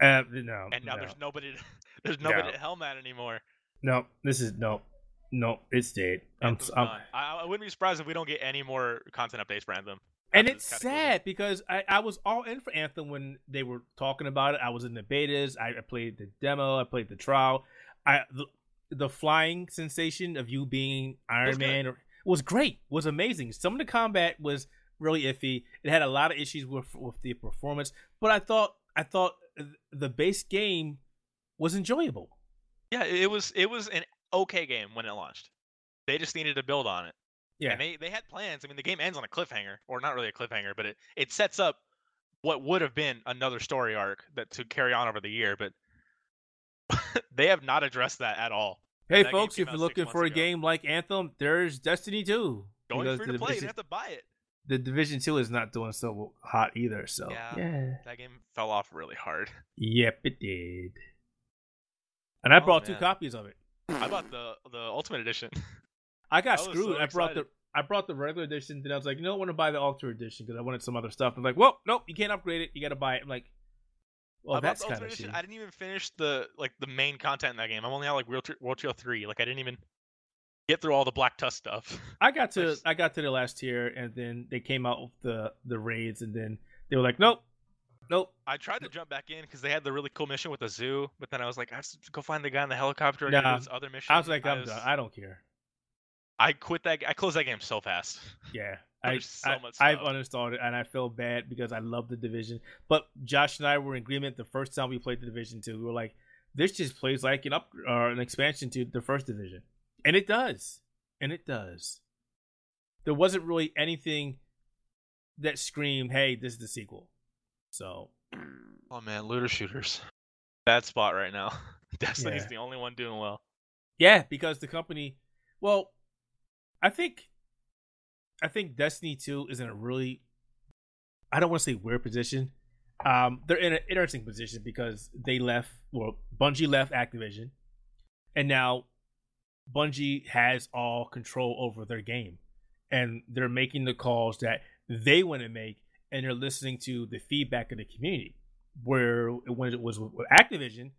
Uh, no, and now no, there's nobody. To, there's nobody No. at anymore. no. This is no, no. It's dead. I'm, I'm. I, I wouldn't be surprised if we don't get any more content updates for Anthem. and it's sad because I, I was all in for Anthem when they were talking about it. I was in the betas. I, I played the demo. I played the trial. I the, the flying sensation of you being Iron was. Man or, was great. Was amazing. Some of the combat was really iffy. It had a lot of issues with with the performance, but I thought I thought the base game was enjoyable. Yeah, it was it was an okay game when it launched. They just needed to build on it. Yeah. And they, they had plans. I mean, the game ends on a cliffhanger, or not really a cliffhanger, but it, it sets up what would have been another story arc that to carry on over the year, but they have not addressed that at all. Hey That folks, if you're looking for a ago. game like Anthem, there's Destiny 2. Going free to play, you have to buy it. the Division 2 is not doing so hot either, so Yeah. yeah. That game fell off really hard. Yep, it did. And I Oh, brought two copies of it. I bought the the Ultimate Edition. I got I screwed. so I brought the. I brought the regular edition, then I was like, you know, I want to buy the Ultra edition because I wanted some other stuff. I'm like, well, nope, you can't upgrade it. You got to buy it. I'm like, well, I that's kind of shitty. I didn't even finish the like the main content in that game. I'm only on like World, World three. Like I didn't even get through all the Black Tusk stuff. I got to. I got to the last tier, and then they came out with the the raids, and then they were like, nope, nope. I tried to jump back in because they had the really cool mission with the zoo, but then I was like, I have to go find the guy in the helicopter and Nah. do this other mission. I was like, I'm was- done. I don't care. I quit that. I closed that game so fast. Yeah. I, so I, much I've uninstalled it and I feel bad because I love the division. But Josh and I were in agreement the first time we played the division two. We were like, this just plays like an up or an expansion to the first division. And it does. And it does. There wasn't really anything that screamed, hey, this is the sequel. So Oh man, looter shooters. Bad spot right now. Destiny's Yeah. the only one doing well. Yeah, because the company well, I think I think Destiny 2 is in a really I don't want to say weird position. Um they're in an interesting position because they left well Bungie left Activision and now Bungie has all control over their game and they're making the calls that they want to make and they're listening to the feedback of the community where when it was with Activision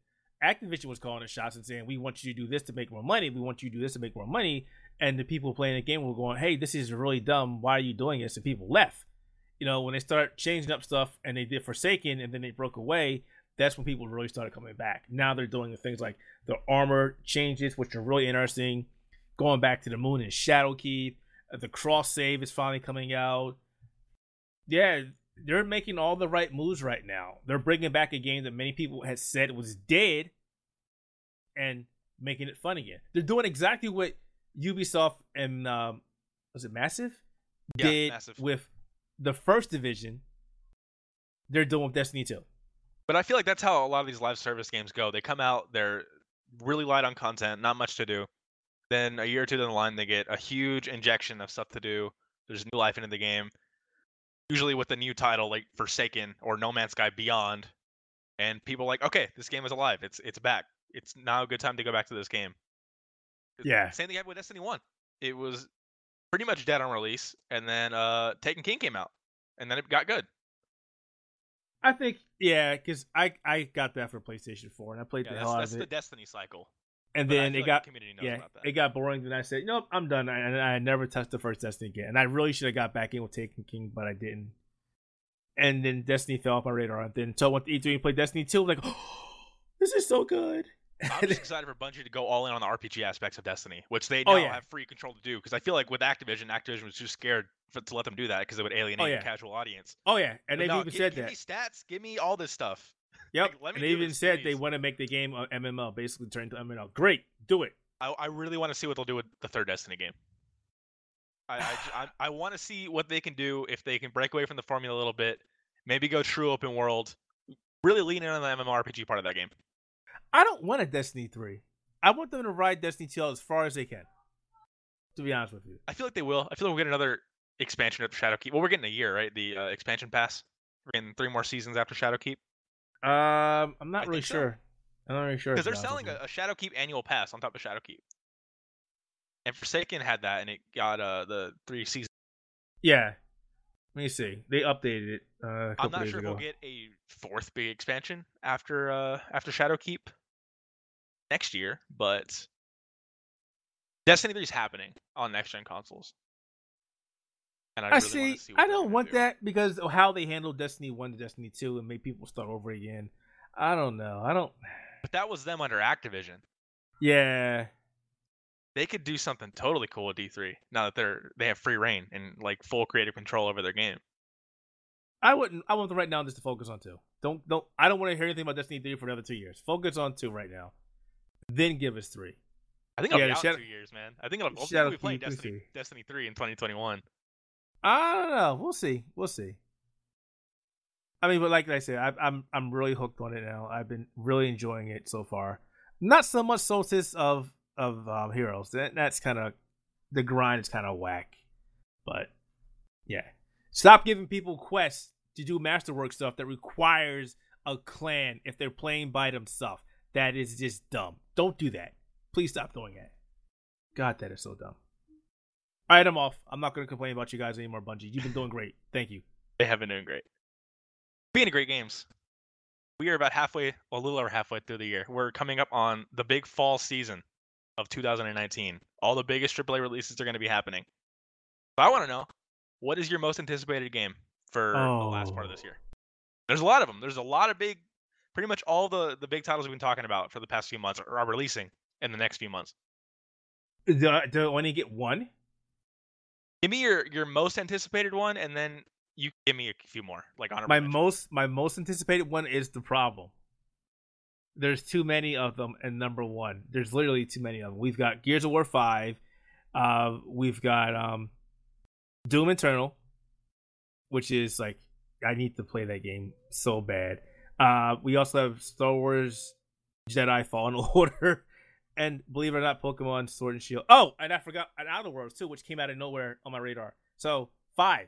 Activision was calling the shots and saying, "We want you to do this to make more money. We want you to do this to make more money." And the people playing the game were going, "Hey, this is really dumb. Why are you doing this?" And people left. You know, when they start changing up stuff, and they did Forsaken, and then they broke away. that's when people really started coming back. Now they're doing the things like the armor changes, which are really interesting. Going back to the moon and Shadowkeep. Uh, the cross save is finally coming out. Yeah, they're making all the right moves right now. They're bringing back a game that many people had said was dead and making it fun again. They're doing exactly what Ubisoft and um, was it Massive Yeah, did Massive. with the first division. They're doing with Destiny 2. But I feel like that's how a lot of these live service games go. They come out, they're really light on content, not much to do. Then a year or two down the line, they get a huge injection of stuff to do. There's new life into the game. Usually with a new title like Forsaken or No Man's Sky Beyond, and people like, okay, this game is alive. It's it's back. It's now a good time to go back to this game. Yeah. Same thing happened with Destiny One. It was pretty much dead on release, and then uh Taken King came out, and then it got good. I think yeah, because I I got that for PlayStation 4 and I played Yeah, the that's hell out that's of the. Destiny cycle. And But then it like got the yeah, it got boring. Then I said, nope, I'm done. And I, never touched the first Destiny again. And I really should have got back in with Taken King, but I didn't. And then Destiny fell off my radar. And then so I went to E3 and played Destiny 2. I'm like, oh, this is so good. I'm just excited for Bungie to go all in on the RPG aspects of Destiny, which they Oh, now yeah. have free control to do. Because I feel like with Activision, Activision was too scared for, to let them do that because it would alienate Oh, yeah. the casual audience. oh yeah, and But they've no, even said give that. me stats, give me all this stuff. Yep. like, and they even said they want to make the game a MMO, basically turn into MMO. Great, do it. I, I really want to see what they'll do with the third Destiny game. I I want to see what they can do if they can break away from the formula a little bit, maybe go true open world, really lean in on the MMORPG part of that game. I don't want a Destiny 3. I want them to ride Destiny 2 as far as they can. To be honest with you. I feel like they will. I feel like we'll get another expansion of Shadowkeep. Well, we're getting a year, right? The uh, expansion pass. We're getting three more seasons after Shadowkeep. Um, I'm not I really so. sure. I'm not really sure. because they're selling a, a Shadowkeep annual pass on top of Shadowkeep. And Forsaken had that, and it got uh the three seasons. Yeah. Let me see. They updated it uh, a couple I'm not sure ago. we'll get a fourth big expansion after uh after Shadowkeep next year, but Destiny 3 is happening on next gen consoles. And I, I really see. see I don't want do. that because of how they handled Destiny One to Destiny Two and made people start over again. I don't know. I don't. But that was them under Activision. Yeah. They could do something totally cool with D3 now that they're they have free reign and like full creative control over their game. I wouldn't. I want them right now just to focus on two. Don't don't. I don't want to hear anything about Destiny three for another two years. Focus on two right now. Then give us three. I think I'll be out Shadow- two years, man. I think I'll, I'll be playing Keep, let me Destiny. Destiny 3 in 2021. I don't know. We'll see. We'll see. I mean, but like I said, I, I'm I'm really hooked on it now. I've been really enjoying it so far. Not so much Solstice of of um, Heroes. That that's kind of the grind is kind of whack. But yeah, stop giving people quests to do masterwork stuff that requires a clan if they're playing by themselves. That is just dumb. Don't do that. Please stop doing that. God, that is so dumb. All right, I'm off. I'm not going to complain about you guys anymore, Bungie. You've been doing great. Thank you. They have been doing great. Being a great games. We are about halfway, a little over halfway through the year. We're coming up on the big fall season of 2019. All the biggest AAA releases are going to be happening. So I want to know, what is your most anticipated game for the last part of this Oh. year? There's a lot of them. There's a lot of big, pretty much all the the big titles we've been talking about for the past few months are, are releasing in the next few months. Do, do I only get one? Give me your your most anticipated one, and then you give me a few more, like honorable My mention. most my most anticipated one is the problem. There's too many of them, and number one, there's literally too many of them. We've got Gears of War five, uh, we've got um, Doom Eternal, which is like I need to play that game so bad. Uh, we also have Star Wars Jedi Fallen Order, and believe it or not, Pokemon Sword and Shield. Oh, and I forgot an Outer Worlds too, which came out of nowhere on my radar. So five,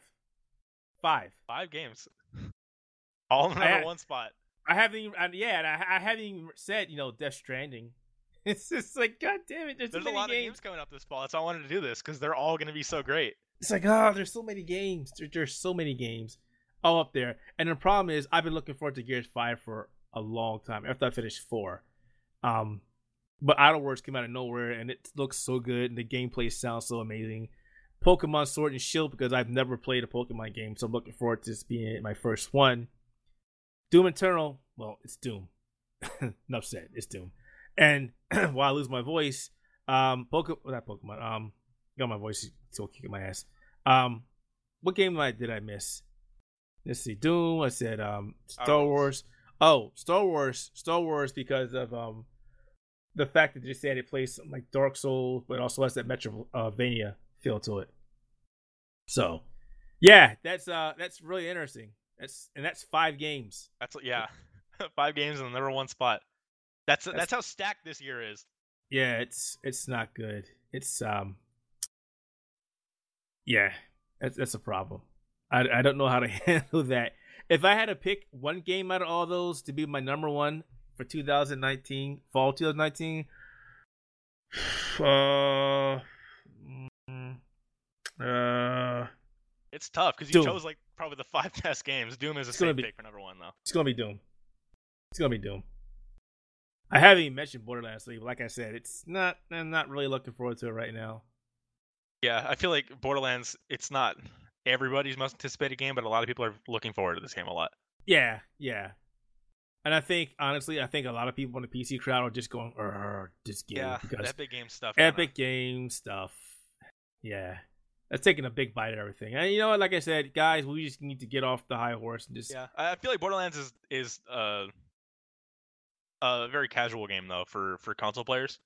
five. Five games. All in one spot. I haven't even, I, yeah, and I, I haven't even said, you know, Death Stranding. It's just like, god damn it, there's, There's so a lot games. of games coming up this fall. That's why I wanted to do this because they're all going to be so great. It's like, oh, there's so many games. There, there's so many games all up there. And the problem is, I've been looking forward to Gears 5 for a long time after I finished 4. Um, but Outer Worlds came out of nowhere, and it looks so good, and the gameplay sounds so amazing. Pokemon Sword and Shield, because I've never played a Pokemon game, so I'm looking forward to this being my first one. Doom Eternal, well, it's Doom. Enough said. It's Doom. And while I lose my voice, um, Pokemon, not Pokemon, um, got my voice still kicking my ass. Um, what game did I miss? Let's see, Doom. I said um, Star Wars. Oh, Star Wars, Star Wars, because of um, the fact that they said it plays like Dark Souls, but also has that Metroidvania feel to it. So, yeah, that's uh, that's really interesting. That's and that's five games. That's yeah, five games in the number one spot. That's, that's that's how stacked this year is. Yeah, it's it's not good. It's um, yeah, that's that's a problem. I I don't know how to handle that. If I had to pick one game out of all those to be my number one for 2019, fall 2019, uh, mm, uh, it's tough because you chose like probably the five best games. Doom is a safe be, pick for number one though. It's gonna be Doom. It's gonna be Doom. I haven't even mentioned Borderlands 3, but like I said, it's not. I'm not really looking forward to it right now. Yeah, I feel like Borderlands. It's not everybody's most anticipated game, but a lot of people are looking forward to this game a lot. Yeah, yeah. And I think honestly, I think a lot of people in the PC crowd are just going, "This game." Yeah, Epic Game stuff. Epic Game stuff. Yeah, that's taking a big bite at everything. And you know what? Like I said, guys, we just need to get off the high horse and just. Yeah, I feel like Borderlands is is uh, a very casual game though for for console players.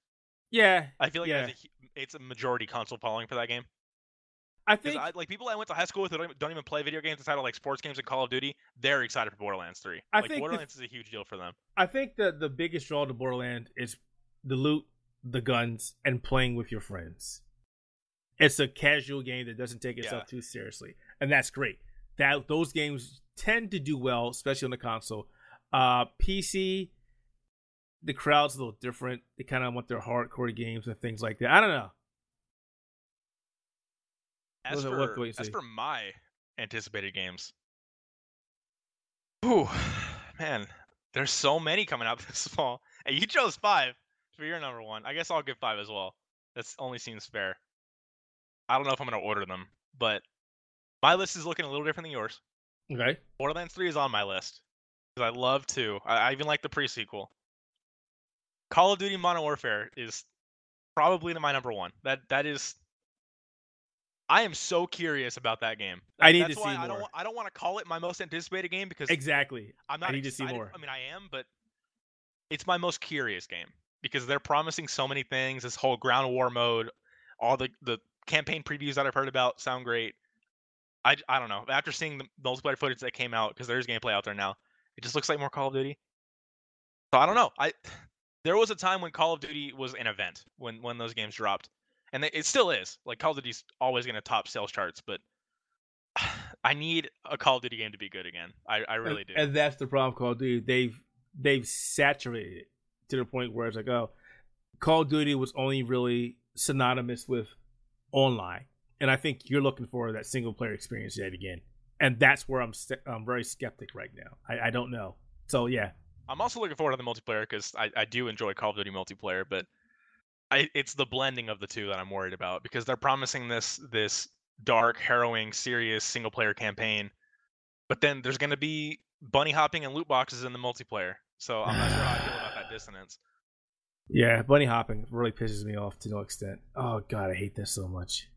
Yeah, I feel like yeah. it's a majority console following for that game. I think I, like people I went to high school with who don't, don't even play video games inside of like sports games and Call of Duty, they're excited for Borderlands 3. I like think Borderlands the, is a huge deal for them. I think that the biggest draw to Borderlands is the loot, the guns, and playing with your friends. It's a casual game that doesn't take itself yeah. too seriously, and that's great. That those games tend to do well, especially on the console. Uh, PC, the crowd's a little different. They kind of want their hardcore games and things like that. I don't know. As for, as for my anticipated games, ooh, man, there's so many coming out this fall. Hey, you chose five for your number one. I guess I'll give five as well. That only seems fair. I don't know if I'm gonna order them, but my list is looking a little different than yours. Okay. Borderlands 3 is on my list because I love to. I, I even like the pre-sequel. Call of Duty Modern Warfare is probably my number one. That that is I am so curious about that game. I need That's to see more. I don't, I don't want to call it my most anticipated game because exactly. I'm not. I need excited. to see more. I mean, I am, but it's my most curious game because they're promising so many things. This whole ground war mode, all the the campaign previews that I've heard about sound great. I, I don't know. After seeing the multiplayer footage that came out, because there's gameplay out there now, it just looks like more Call of Duty. So I don't know. I there was a time when Call of Duty was an event when when those games dropped, and it still is. Like Call of Duty's always going to top sales charts, but I need a Call of Duty game to be good again. I, I really and, do. And that's the problem. Call of Duty they've they've saturated it to the point where it's like, oh, Call of Duty was only really synonymous with online, and I think you're looking for that single player experience yet again, and that's where I'm st- I'm very skeptic right now. I, I don't know. So yeah, I'm also looking forward to the multiplayer because I, I do enjoy Call of Duty multiplayer, but I, it's the blending of the two that I'm worried about because they're promising this this dark, harrowing, serious single player campaign, but then there's going to be bunny hopping and loot boxes in the multiplayer. So I'm not sure how I feel about that dissonance. Yeah, bunny hopping really pisses me off to no extent. Oh god, I hate this so much.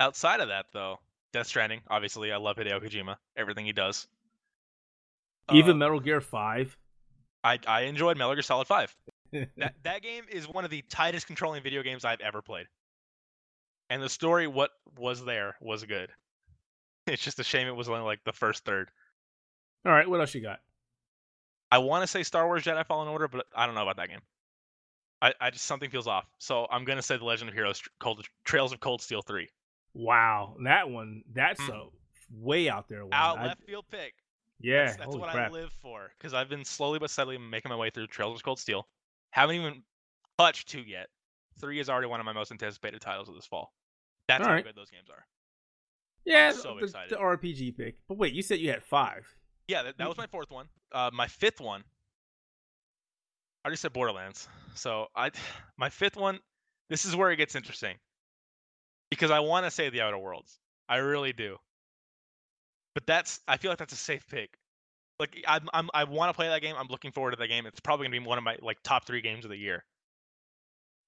Outside of that, though, Death Stranding. Obviously, I love Hideo Kojima. Everything he does. Even uh, Metal Gear Five. I I enjoyed Metal Gear Solid Five that that game is one of the tightest controlling video games I've ever played. And the story, what was there, was good. It's just a shame it was only like the first third. All right, what else you got? I want to say Star Wars Jedi Fallen Order, but I don't know about that game. I, I just something feels off. So I'm gonna say The Legend of Heroes: Cold, Trails of Cold Steel three. Wow, that one that's mm. a way out there. One. Out left field pick. Yeah, that's, that's what crap. I live for because I've been slowly but steadily making my way through Trails of Cold Steel. Haven't even touched two yet. Three is already one of my most anticipated titles of this fall. That's All how right. good those games are. Yeah, so the, the, RPG pick. But wait, you said you had five. Yeah, that, that was my fourth one. Uh, my fifth one. I already said Borderlands. So I, my fifth one. This is where it gets interesting. Because I want to say The Outer Worlds. I really do. But that's. I feel like that's a safe pick. Like I'm, I'm I want to play that game. I'm looking forward to that game. It's probably gonna be one of my like top three games of the year.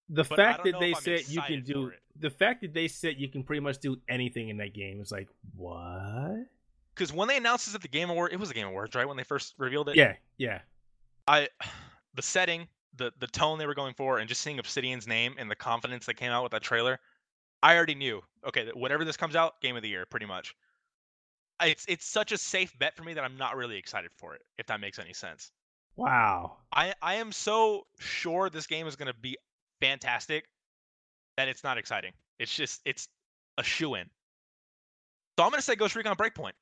The But fact that they said you can do the fact that they said you can pretty much do anything in that game is like what? Because when they announced this at the Game Award, it was the Game Awards, right? When they first revealed it. Yeah, yeah. I, the setting, the the tone they were going for, and just seeing Obsidian's name and the confidence that came out with that trailer, I already knew. Okay, whatever this comes out, game of the year, pretty much. It's it's such a safe bet for me that I'm not really excited for it. If that makes any sense. Wow. I I am so sure this game is going to be fantastic that it's not exciting. It's just it's a shoe in. So I'm going to say Ghost Recon Breakpoint,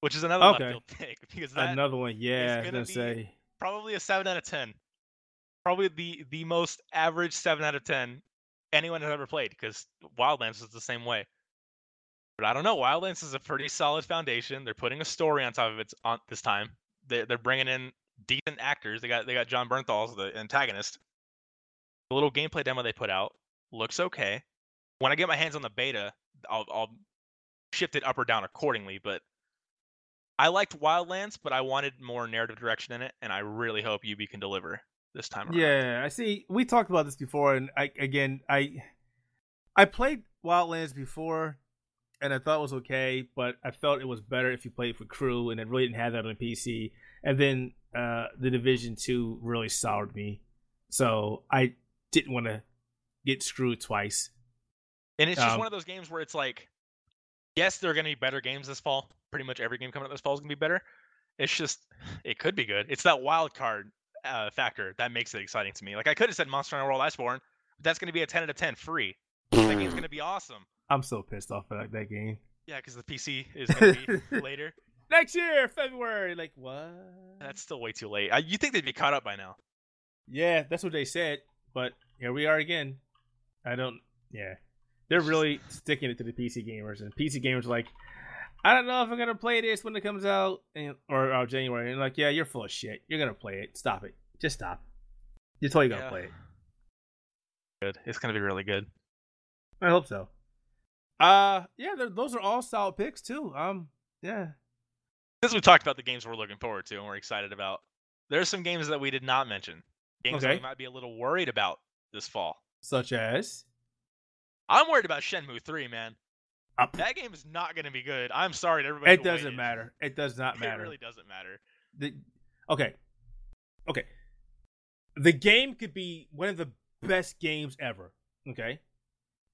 which is another Okay. left field pick because that Another one. Yeah, I gonna gonna say. probably a seven out of ten. Probably the the most average seven out of ten anyone has ever played because Wildlands is the same way. But I don't know. Wildlands is a pretty solid foundation. They're putting a story on top of it on this time. They're they're bringing in decent actors. They got they got Jon Bernthal as the antagonist. The little gameplay demo they put out looks okay. When I get my hands on the beta, I'll I'll shift it up or down accordingly. But I liked Wildlands, but I wanted more narrative direction in it, and I really hope Ubi can deliver this time around. Yeah, I see. We talked about this before, and I again, I I played Wildlands before, and I thought it was okay, but I felt it was better if you played for crew, and it really didn't have that on PC. And then uh, the Division Two really soured me, so I didn't want to get screwed twice. And it's just Um, one of those games where it's like, yes, there are going to be better games this fall. Pretty much every game coming out this fall is going to be better. It's just, it could be good. It's that wild card uh, factor that makes it exciting to me. Like I could have said Monster Hunter World Iceborne, but that's going to be a 10 out of 10 free. That game's going to be awesome. I'm so pissed off at that game. Yeah, because the PC is going to be later. Next year, February. Like what? That's still way too late. I, you think they'd be caught up by now? Yeah, that's what they said. But here we are again. I don't. Yeah, they're really sticking it to the PC gamers, and PC gamers are like, I don't know if I'm gonna play this when it comes out, and, or uh, January. And like, yeah, you're full of shit. You're gonna play it. Stop it. Just stop. You're totally gonna Yeah. play it. Good. It's going to be really good. I hope so. Uh, yeah, those are all solid picks too. Um, yeah. Since we talked about the games we're looking forward to and we're excited about, there's some games that we did not mention. Games that Okay. we might be a little worried about this fall. Such as. I'm worried about Shenmue 3, man. Up. That game is not going to be good. I'm sorry to everybody. It doesn't waited. matter. It does not matter. It really doesn't matter. the okay okay the game could be one of the best games ever okay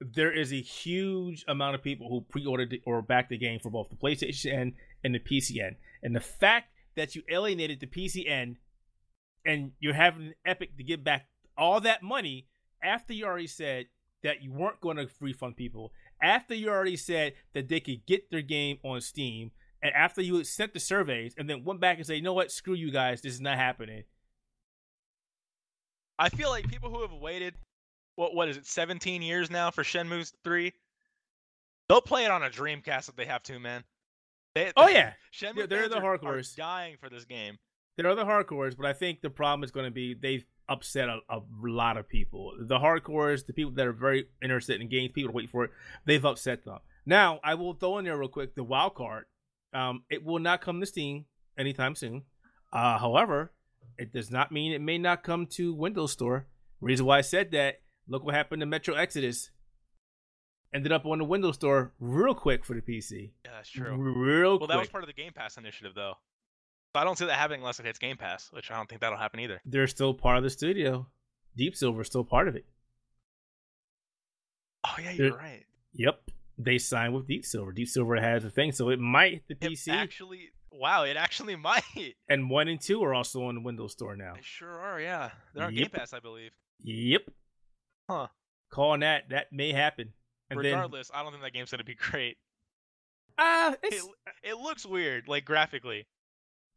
there is a huge amount of people who pre-ordered it or backed the game for both the playstation and the pc end and the fact that you alienated the pc end and you're having epic to give back all that money after you already said that you weren't going to refund people after you already said that they could get their game on steam and after you sent the surveys and then went back and say, you know what, screw you guys, this is not happening. I feel like people who have waited, what what is it, 17 years now for Shenmue 3, they'll play it on a Dreamcast if they have to, man. They, Oh yeah, Shenmue Yeah, they're the are, are dying for this game. there are the hardcores, but I think the problem is going to be they've upset a, a lot of people. The hardcores, the people that are very interested in games, people wait for it, they've upset them. Now, I will throw in there real quick the wild card. Um, it will not come to Steam anytime soon. Uh, however, it does not mean it may not come to Windows Store. Reason why I said that, look what happened to Metro Exodus. Ended up on the Windows Store real quick for the PC. Yeah, that's true. Real Well, quick. that was part of the Game Pass initiative, though. So I don't see that happening unless it hits Game Pass, which I don't think that'll happen either. They're still part of the studio. Deep Silver is still part of it. Oh yeah, you're There- right. Yep. They signed with Deep Silver. Deep Silver has a thing, so it might the It PC. actually, wow, it actually might. and one and two are also on the Windows Store now. They sure are, yeah. They're on Yep. Game Pass, I believe. Yep. Huh. Calling that. That may happen. And Regardless, I don't think that game's gonna be great. then ah, It, it looks weird, like graphically.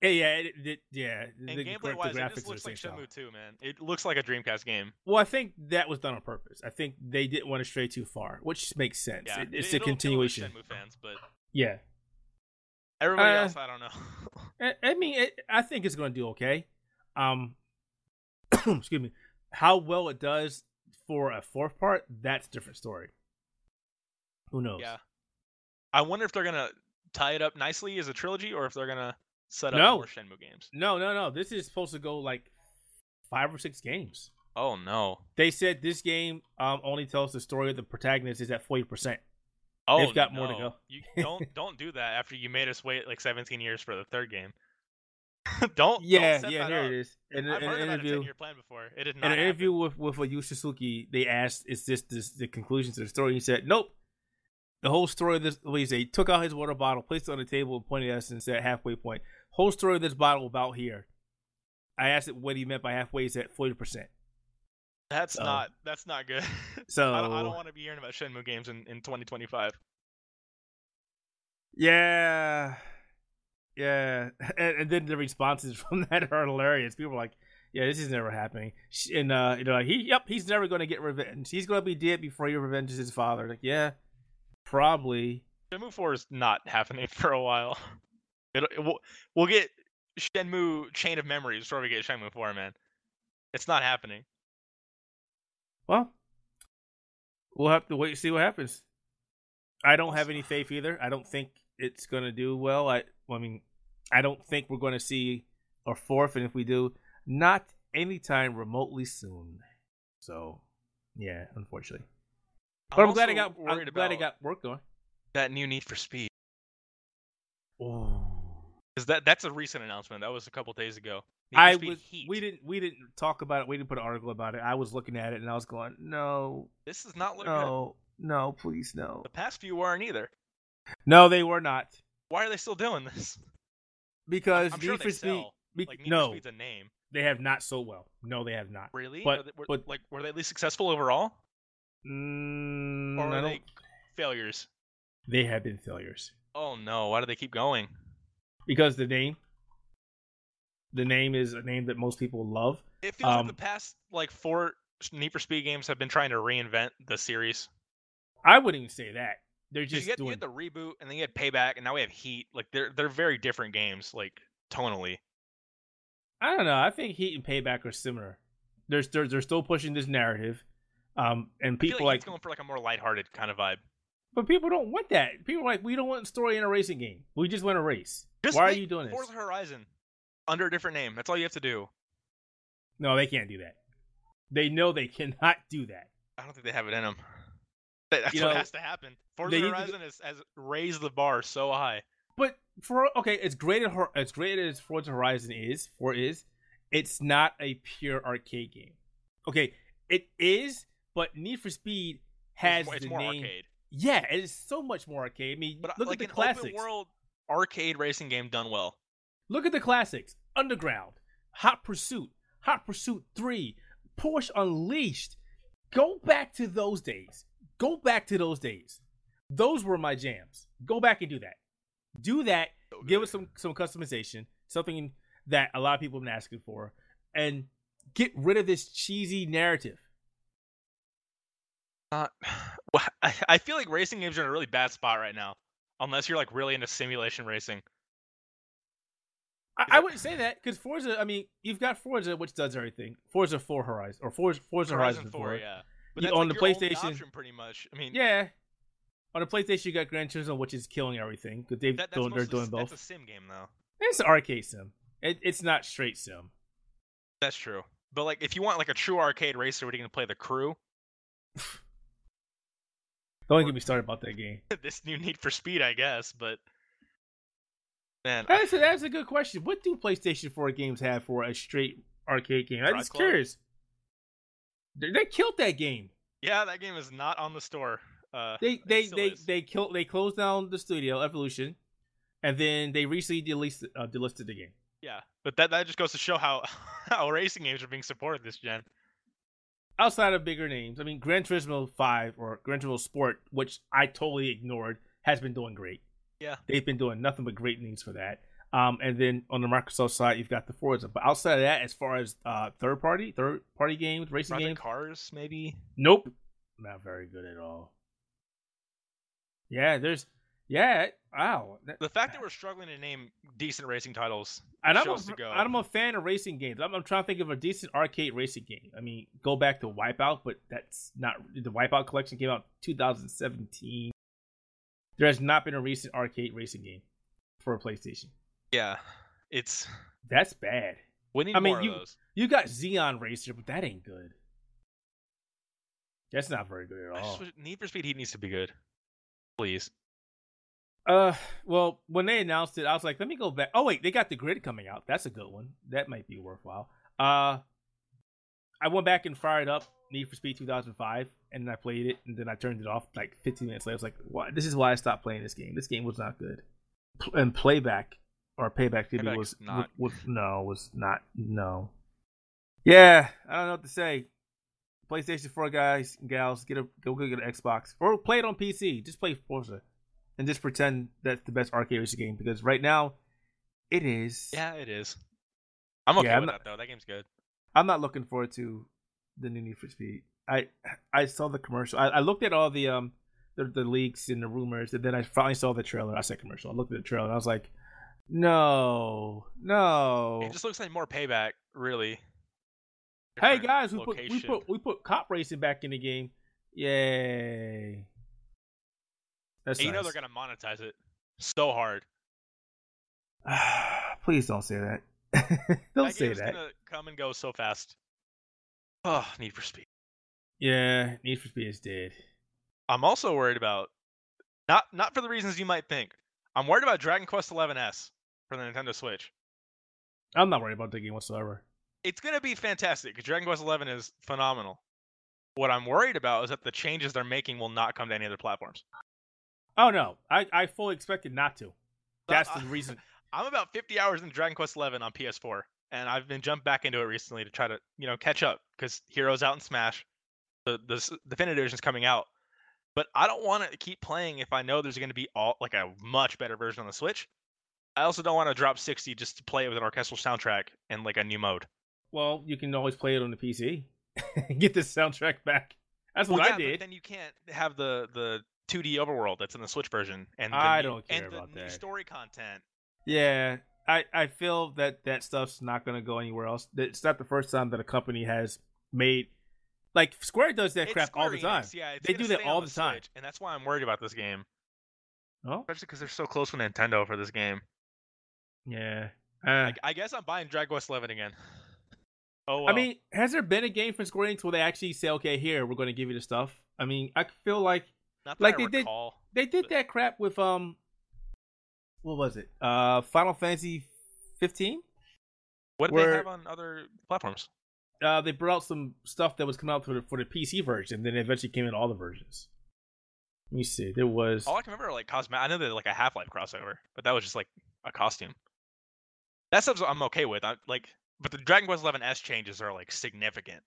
yeah, yeah, it, it, yeah. And the, gameplay wise, it just looks like same style. Shenmue 2, man. It looks like a Dreamcast game. Well, I think that was done on purpose. I think they didn't want to stray too far, which makes sense. Yeah, It- it- it's a it'll continuation. Shenmue fans, but Yeah. everybody Uh, else, I don't know. I, I mean, it, I think it's going to do okay. Um, excuse me. How well it does for a fourth part, that's a different story. Who knows? yeah. I wonder if they're gonna tie it up nicely as a trilogy, or if they're gonna set up No. more Shenmue games. No, no, no. This is supposed to go like five or six games. Oh no. They said this game um, only tells the story of the protagonist is at forty percent. Oh, They've got more to go. You don't don't do that after you made us wait like 17 years for the third game. don't. Yeah, don't yeah. Here up. it is. In, I've in heard an about a interview, 10-year plan before. It did not. in an happen. interview with with a Yu Suzuki, they asked, "Is this, this the conclusion to the story?" He said, "Nope." The whole story of this, well, he said, took out his water bottle, placed it on the table, and pointed at us and said, "Halfway point." Whole story of this bottle about here. I asked it what he meant by halfway. He said forty percent. That's So- not. That's not good. So I don't, I don't want to be hearing about Shenmue games in, in 2025. Yeah, yeah, and, and then the responses from that are hilarious. People are like, "Yeah, this is never happening," and uh, you know, like, he, yep, he's never going to get revenge. He's going to be dead before he revenges his father. Like, yeah, probably. Shenmue 4 is not happening for a while. It'll, it will, we'll get Shenmue Chain of Memories before we get Shenmue 4, man. It's not happening. Well, we'll have to wait and see what happens. I don't have any faith either. I don't think it's going to do well. I, I mean, I don't think we're going to see a fourth, and if we do, not anytime remotely soon. So, yeah, unfortunately. But I'm, glad I got. I'm worried glad I got work going. that new Need for Speed. Oh, Because that, that's a recent announcement. That was a couple days ago. I was. Heat. We didn't. We didn't talk about it. We didn't put an article about it. I was looking at it and I was going, no, This is not looking good. no, no, please, no. The past few weren't either. No, they were not Why are they still doing this? because I'm Need sure for they Speed. be- Like Need no, for Speed's a name. they have not sold well. No, they have not. Really? But- they- were, but- like were they at least successful overall, Mm, or were they failures? They have been failures Oh no! Why do they keep going? because the name. The name is a name that most people love. It feels Um, like the past like four Need for Speed games have been trying to reinvent the series. I wouldn't even say that. They're just you get, you get the reboot, and then you get Payback, and now we have Heat. Like they're they're very different games, like tonally. I don't know. I think Heat and Payback are similar. They're they're, they're still pushing this narrative, um, and people like, like, going for like a more lighthearted kind of vibe. but people don't want that. People are like, we don't want story in a racing game. We just want a race. Just Why are you doing this? Forza Horizon under a different name. That's all you have to do. No, they can't do that. They know they cannot do that. I don't think they have it in them. That's You what know, has to happen. Forza need to Horizon has, has raised the bar so high. But for okay, as great as as great as Forza Horizon is, for is, it's not a pure arcade game. Okay, it is, but Need for Speed has it's it's the more name. arcade. Yeah, it is so much more arcade. I mean, But uh, look like at the classics. world arcade racing game done well. Look at the classics: Underground, Hot Pursuit, Hot Pursuit Three, Porsche Unleashed. Go back to those days. Go back to those days. Those were my jams. Go back and do that. Do that. So Give us some some customization, something that a lot of people have been asking for, and get rid of this cheesy narrative. Not, uh, well, I, I feel like racing games are in a really bad spot right now, unless you're like really into simulation racing. I, I wouldn't say that because Forza. I mean, you've got Forza, which does everything. Forza Four Horizon or Forza Forza Horizon, Horizon 4. 4, yeah. But on like the PlayStation- option, pretty much. I mean, Yeah. On the PlayStation, you got Gran Turismo, which is killing everything because they've that, that's they're doing both. That's a sim game though. It's an arcade sim. It, it's not straight sim. That's true. But like, if you want like a true arcade racer, where you can play the crew, Don't get me started about that game. this new Need for Speed, I guess. But man, That's a, that's a good question. What do PlayStation 4 games have for a straight arcade game? I'm just curious. They, they killed that game. yeah, that game is not on the store. Uh, They they they is. they killed they closed down the studio Evolution, and then they recently delisted uh, delisted the game. yeah, but that that just goes to show how how racing games are being supported this gen. outside of bigger names, I mean, Gran Turismo Five or Gran Turismo Sport, which I totally ignored, has been doing great. Yeah. they've been doing nothing but great things for that. Um, and then on the Microsoft side, you've got the Forza. But outside of that, as far as uh, third party, third party games, racing Project games, Cars, maybe. nope, not very good at all. Yeah, there's, yeah, wow. The fact that we're struggling to name decent racing titles and I'm a, to go. I'm a fan of racing games. I'm, I'm trying to think of a decent arcade racing game. I mean, go back to Wipeout, but that's not the Wipeout collection came out 2017. There has not been a recent arcade racing game for a PlayStation. Yeah, It's That's bad. we need I mean, more you- of those. You got Xenon Racer, but that ain't good. That's not very good at all. wish- Need for Speed Heat needs to be good. Please. Uh, well, when they announced it, I was like, let me go back. Oh wait, they got the grid coming out. That's a good one. That might be worthwhile. Uh, I went back and fired up Need for Speed 2005, and I played it, and then I turned it off like 15 minutes later. I was like, what? This is why I stopped playing this game. This game was not good. P- And playback or payback, TV Payback was not was, was no was not no. Yeah, I don't know what to say. PlayStation 4 guys and gals, get a go get an Xbox or play it on PC. Just play Forza and just pretend that's the best arcade racing game because right now it is. Yeah, it is. I'm okay Yeah, I'm with not- that though. That game's good. I'm not looking forward to the new Need for Speed. I I saw the commercial. I, I looked at all the um the, the leaks and the rumors, and then I finally saw the trailer. I said commercial. I looked at the trailer and I was like, no, no. It just looks like more payback, really. Hey guys, we put we put we put cop racing back in the game. Yay! That's And you know they're gonna monetize it so hard. Please don't say that. don't that say that. gonna come and go so fast. Oh, Need for Speed. Yeah, Need for Speed is dead. I'm also worried about not not for the reasons you might think. I'm worried about Dragon Quest XI S for the Nintendo Switch. I'm not worried about the game whatsoever. It's gonna be fantastic. Dragon Quest XI is phenomenal. What I'm worried about is that the changes they're making will not come to any other platforms. Oh no, I I fully expected not to. That's I- the reason. I'm about 50 hours in Dragon Quest XI on PS4, and I've been jumped back into it recently to try to, you know, catch up because Heroes out in Smash, the the definitive edition's coming out. But I don't want to keep playing if I know there's going to be all like a much better version on the Switch. I also don't want to drop 60 just to play it with an orchestral soundtrack and like a new mode. Well, you can always play it on the PC. Get the soundtrack back. That's what Well, I did. But then you can't have the the 2D overworld that's in the Switch version and the I new- don't care and the about new story content. Yeah, I I feel that that stuff's not gonna go anywhere else. It's not the first time that a company has made like Square does that It's crap all the time. Enix, Yeah, They do that all on the time. Switch, and that's why I'm worried about this game. Oh, especially because they're so close with Nintendo for this game. yeah. Uh, Like, I guess I'm buying Dragon Quest Eleven again. Oh, I mean, has there been a game from Square Enix where they actually say, "Okay, here we're going to give you the stuff"? I mean, I feel like not that like I they did- they did But- that crap with um, what was it? Uh, Final Fantasy 15. What did where- they have on other platforms? Uh, they brought out some stuff that was coming out for the for the PC version, then it eventually came in all the versions. Let me see. There was All I can remember are like cosmetic. I know they're like a Half Life crossover, but that was just like a costume. That stuff I'm okay with. I like, but the Dragon Quest Eleven S changes are like significant.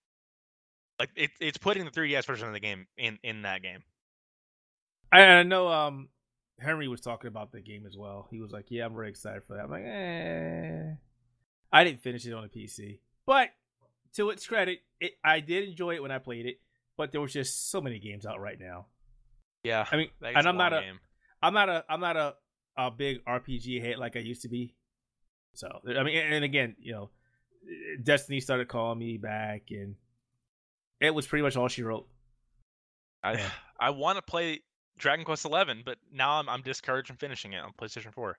Like it, it's putting the 3DS version of the game in in that game. I, I know um Henry was talking about the game as well. He was like, "Yeah, I'm very excited for that." I'm like, "Eh." I didn't finish it on a PC, but to its credit, it I did enjoy it when I played it. But there was just so many games out right now. Yeah, I mean, and I'm not a. I'm not a I'm not a a big RPG head like I used to be. So I mean, and again, you know, Destiny started calling me back, and it was pretty much all she wrote. I Yeah. I want to play Dragon Quest Eleven, but now I'm I'm discouraged from finishing it on PlayStation Four.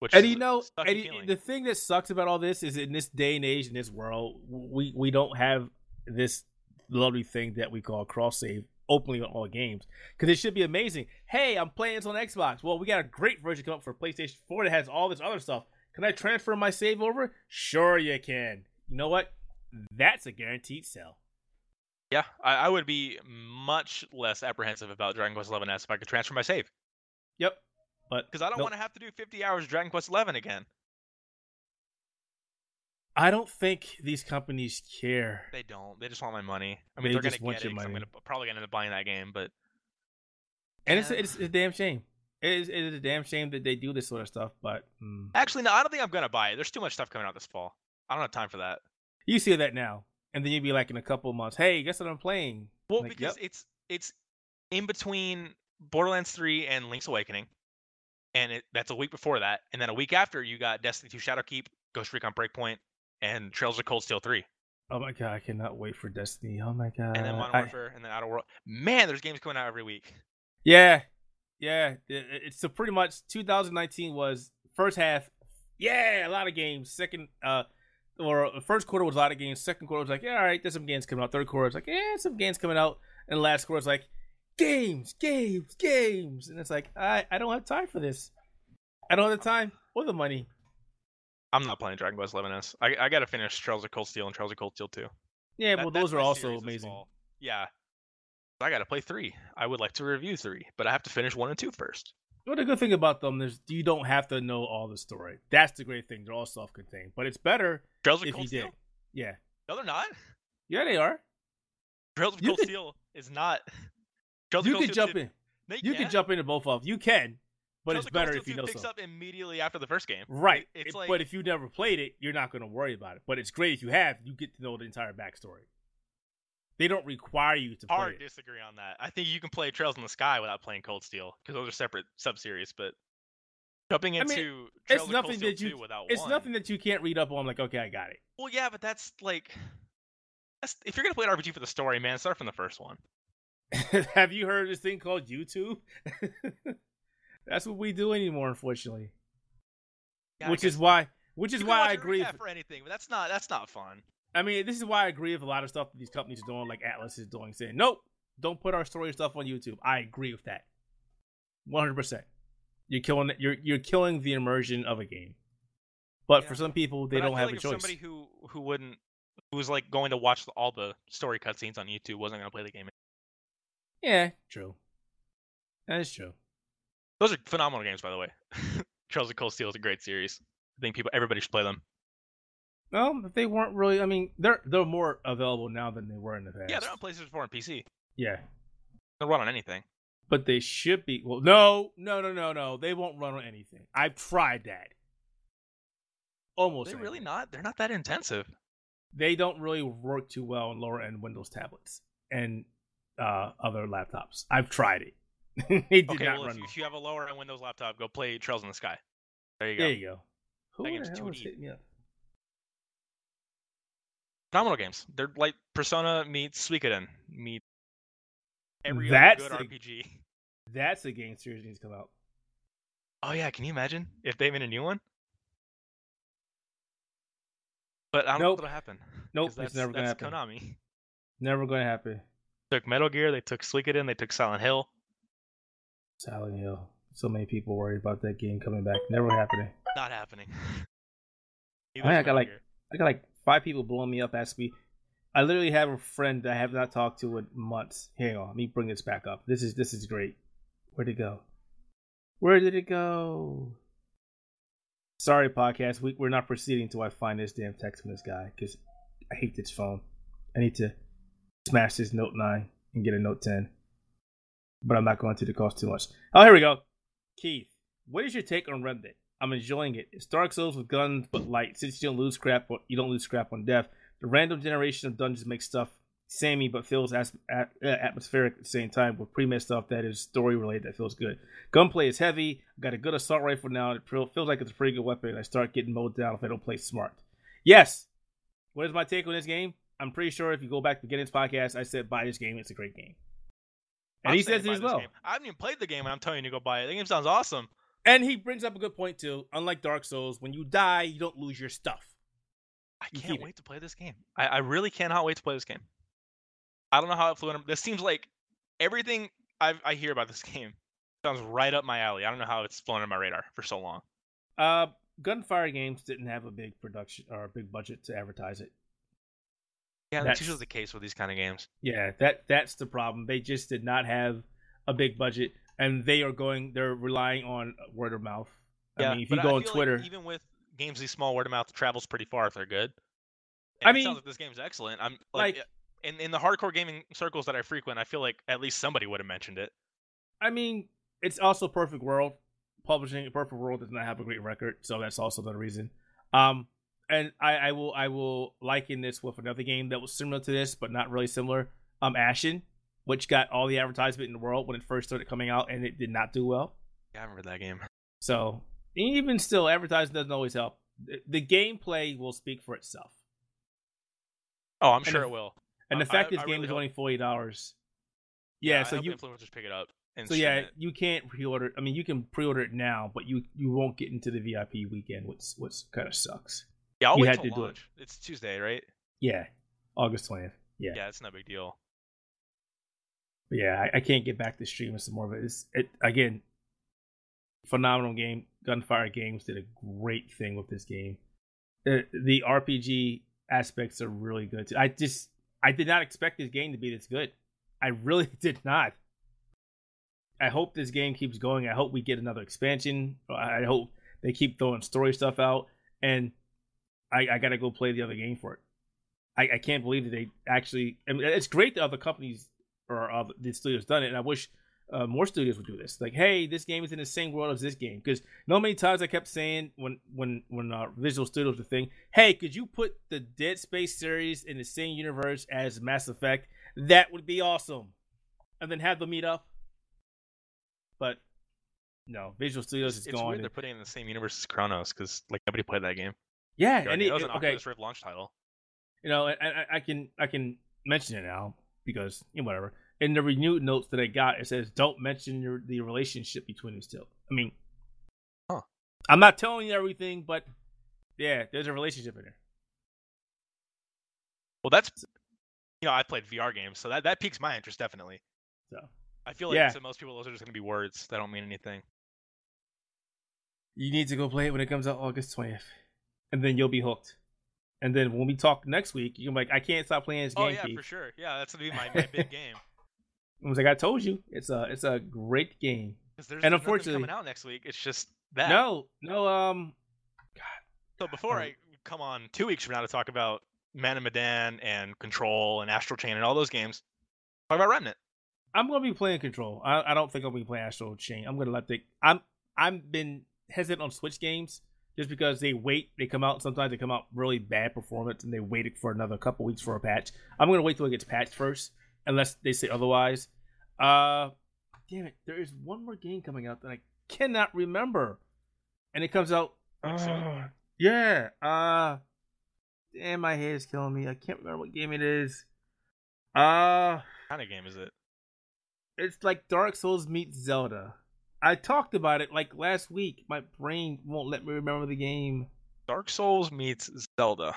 Which And you know, and you- the thing that sucks about all this is in this day and age, in this world, we we don't have this lovely thing that we call cross save openly on all games because it should be amazing. Hey, I'm playing this on Xbox. Well, we got a great version coming up for PlayStation 4 that has all this other stuff. Can I transfer my save over? Sure, you can. You know what? That's a guaranteed sell. Yeah, I, I would be much less apprehensive about Dragon Quest Eleven S if I could transfer my save, Yep. But because I don't nope. want to have to do 50 hours of Dragon Quest Eleven again. I don't think these companies care. They don't. They just want my money. I mean, They are just gonna want get your it. 'cause I'm money. gonna probably gonna end up buying that game, but And it's, Yeah. it's a damn shame. It is, it is a damn shame that they do this sort of stuff, but mm. actually, no, I don't think I'm gonna buy it. There's too much stuff coming out this fall. I don't have time for that. You see that now, and then you'd be like in a couple of months, hey, guess what I'm playing? Well, Like, because yep. it's it's in between Borderlands 3 and Link's Awakening, and it, that's a week before that, and then a week after you got Destiny 2 Shadowkeep, Ghost Recon Breakpoint, and Trails of Cold Steel 3, Oh my god, I cannot wait for Destiny. Oh my god. and then Modern I- Warfare, and then Outer World. Man, there's games coming out every week. yeah, yeah. it- It's so pretty much 2019 was first half yeah, a lot of games. Second, uh, or first quarter was a lot of games. Second quarter was like, yeah, all right, there's some games coming out. Third quarter was like, yeah, some games coming out. And last quarter was like, games, games, games. And it's like, I, I don't have time for this. I don't have the time or the money. I'm not playing Dragon Quest 11S. I I gotta finish Trails of Cold Steel and Trails of Cold Steel 2. Yeah, That- well, those are also amazing. fall. Yeah. I gotta play three. I would like to review three, but I have to finish one and two first. Well, the good thing about them is you don't have to know all the story. That's the great thing. They're all self-contained, but it's better Trails of if Cold you Steel? did. Yeah, No, they're not. yeah, they are. Trails of You Cold could- Steel is not. Trails You could jump 2 in. You can can jump into both of them. You can, but Trails it's better if you 2 know picks so. up immediately after the first game. Right. It- it's It- like- but if you never played it, you're not going to worry about it. But it's great if you have. You get to know the entire backstory. They don't require you to Hard it. disagree on that. I think you can play Trails in the Sky without playing Cold Steel because those are separate sub-series. But jumping I mean, into it's Trails Cold nothing that you- 2 without It's one, nothing that you can't read up on. I'm like, okay, I got it. Well, yeah, but that's like, that's if you're gonna play an RPG for the story, man, start from the first one. have you heard of this thing called YouTube? That's what we do anymore, unfortunately. Yeah, which is why. Which is why I agree. for anything, but that's not that's not fun. I mean, this is why I agree with a lot of stuff that these companies are doing, like Atlus is doing, saying, nope, don't put our story stuff on YouTube. I agree with that. 100%. You're killing you're you're killing the immersion of a game. But for some people, they But don't have like a choice. Somebody who who wouldn't who was like going to watch all the story cutscenes on YouTube wasn't gonna play the game. Yeah, true. That is true. Those are phenomenal games, by the way. Trails of Cold Steel is a great series. I think people everybody should play them. Well, if they weren't really, I mean, they're they're more available now than they were in the past. Yeah, they're on PlayStation 4 and PC. Yeah, They'll run on anything. but they should be. Well, no, no, no, no, no. They won't run on anything. I've tried that. Almost. They're anything. really not. They're not that intensive. they don't really work too well on lower end Windows tablets and uh, other laptops. I've tried it. did Okay, not well, run. if you, if you have a lower end Windows laptop, go play Trails in the Sky. There you go. There you go. Who That game's 2D. hitting me up? Phenomenal games. They're like Persona meets Suikoden meet every That's good RPG. That's a game series needs to come out. Oh yeah, can you imagine if they made a new one? But I don't know Nope. what'll happen. Nope, it's never gonna that's happen. Konami. Never going to happen. Took Metal Gear, they took Suikoden, they took Silent Hill. Silent Hill. So many people worried about that game coming back. Never happening. Not happening. I Neither is got like- Gear. I got like five people blowing me up, asking me. I literally have a friend that I have not talked to in months. Hang on, let me bring this back up. This is this is great. Where'd it go? Where did it go? Sorry, podcast. We, we're not proceeding until I find this damn text from this guy because I hate this phone. I need to smash this Note 9 and get a Note 10. But I'm not going to. The cost too much. Oh, here we go. Keith, what is your take on Remnant? I'm enjoying it. It's Dark Souls with guns but light. Since you don't lose scrap, you don't lose scrap on death. The random generation of dungeons makes stuff samey but feels as, at, uh, atmospheric at the same time with pre-made stuff that is story related that feels good. Gunplay is heavy. I've got a good assault rifle now. It feels like it's a pretty good weapon. I start getting mowed down if I don't play smart. Yes. What is my take on this game? I'm pretty sure if you go back to the beginning's podcast, I said buy this game. It's a great game. And I'm he says it as well. game. I haven't even played the game, and I'm telling you to go buy it. The game sounds awesome. And he brings up a good point too. Unlike Dark Souls, when you die, you don't lose your stuff. I You can't keep it. wait to play this game. I, I really cannot wait to play this game. I don't know how it flew in. This seems like everything I've, I hear about this game sounds right up my alley. I don't know how it's flown on my radar for so long. Uh, Gunfire Games didn't have a big production or a big budget to advertise it. Yeah, That's- that's usually the case with these kind of games. Yeah, that that's the problem. They just did not have a big budget, and they are going. They're relying on word of mouth. Yeah, I mean, if you go on feel like Twitter, even with games these small word of mouth travels pretty far if they're good. I And it mean, sounds like this game's excellent. I'm like, like- in in the hardcore gaming circles that I frequent, I feel like at least somebody would have mentioned it. I mean, it's also Perfect World. Publishing Perfect World does not have a great record, so that's also the reason. Um, and I, I will I will liken this with another game that was similar to this, but not really similar. Um, Ashen, which got all the advertisement in the world when it first started coming out, and it did not do well. Yeah, I remember that game. So even still, advertising doesn't always help. The, the gameplay will speak for itself, Oh, I'm And sure if- it will. and the I- fact I- this I game really is hope- only forty dollars. Yeah, I so hope you influencers pick it up. and So yeah, it. you can't pre-order. I mean, you can pre-order it now, but you you won't get into the VIP weekend, which which kind of sucks. Yeah, I'll you wait had till to do it. It's Tuesday, right? Yeah, August twentieth. Yeah, Yeah, it's no big deal. But yeah, I, I can't get back to streaming some more of it. It's it again, phenomenal game. Gunfire Games did a great thing with this game. The the RPG aspects are really good. Too. I just I did not expect this game to be this good. I really did not. I hope this game keeps going. I hope we get another expansion. I hope they keep throwing story stuff out. And I, I got to go play the other game for it. I, I can't believe that they actually. I mean, it's great that other companies or uh, the studios done it, and I wish uh, more studios would do this. Like, hey, this game is in the same world as this game. Because no many times I kept saying when when when uh, Visceral Studios were thing, hey, could you put the Dead Space series in the same universe as Mass Effect? That would be awesome. And then have them meet up. But no, Visceral Studios is It's gone. weird they're putting it in the same universe as Chronos because like nobody played that game. Yeah, and it it, was an okay, Oculus Rift launch title. you know, I, I, can I can mention it now because you know, whatever. In the renewed notes that I got, it says don't mention your, the relationship between these two. I mean, Huh. I'm not telling you everything, but yeah, there's a relationship in there. Well, that's you know I played VR games, so that that piques my interest definitely. So I feel like Yeah. to most people those are just gonna be words that don't mean anything. you need to go play it when it comes out August 20th, and then you'll be hooked. And then when we talk next week, you're like, I can't stop playing this game. Oh yeah, Keith." for sure. Yeah, that's gonna be my, my big game. I was like, I told you, it's a it's a great game. And unfortunately- coming out next week. It's just that. No, no, um, God. So before Oh. I come on two weeks from now to talk about Man of Medan and Control and Astral Chain and all those games, talk about Remnant. I'm gonna be playing Control. I, I don't think I'll be playing Astral Chain. I'm gonna let the I'm I've been hesitant on Switch games just because they wait. They come out sometimes they come out really bad performance and they waited for another couple weeks for a patch. I'm gonna wait till it gets patched first, unless they say otherwise. Uh, damn it, there is one more game coming out that I cannot remember, and it comes out. Uh, yeah. Uh, damn, my head is killing me. I can't remember what game it is. Uh What kind of game is it? it's like Dark Souls meets Zelda. I talked about it like last week. My brain won't let me remember the game. Dark Souls meets Zelda.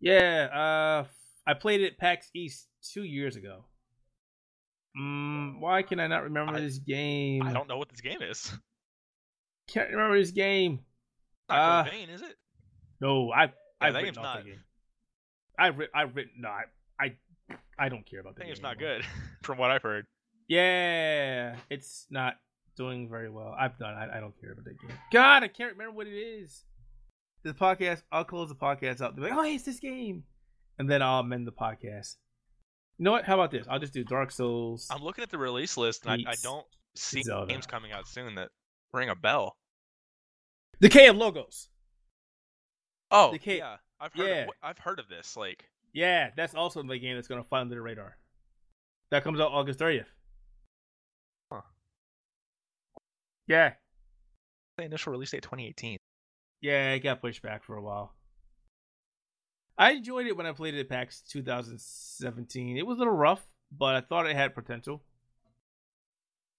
Yeah, uh I played it at PAX East two years ago. Mm, why can I not remember I- this game? I don't know what this game is. can't remember this game. Not Uh, Vein, is it? No, I I've that written game's off not- that game. I've written I've written no, I I, I don't care about I that think game. it's not anymore. good, from what I've heard. Yeah, it's not doing very well. I've done. I, I, don't care about that game. God, I can't remember what it is. The podcast, I'll close the podcast out. They're like, oh, it's this game. And then I'll amend the podcast. You know what? How about this? I'll just do Dark Souls. I'm looking at the release list, and I, I, don't see Zelda. games coming out soon that ring a bell. Decay of Logos. Oh, Decay. yeah. I've heard, yeah. Of, I've heard of this. Like, Yeah, that's also the game that's going to fly under the radar. That comes out August 30th. Yeah, the initial release date 2018. Yeah, it got pushed back for a while. I enjoyed it when I played it at PAX 2017. It was a little rough, but I thought it had potential.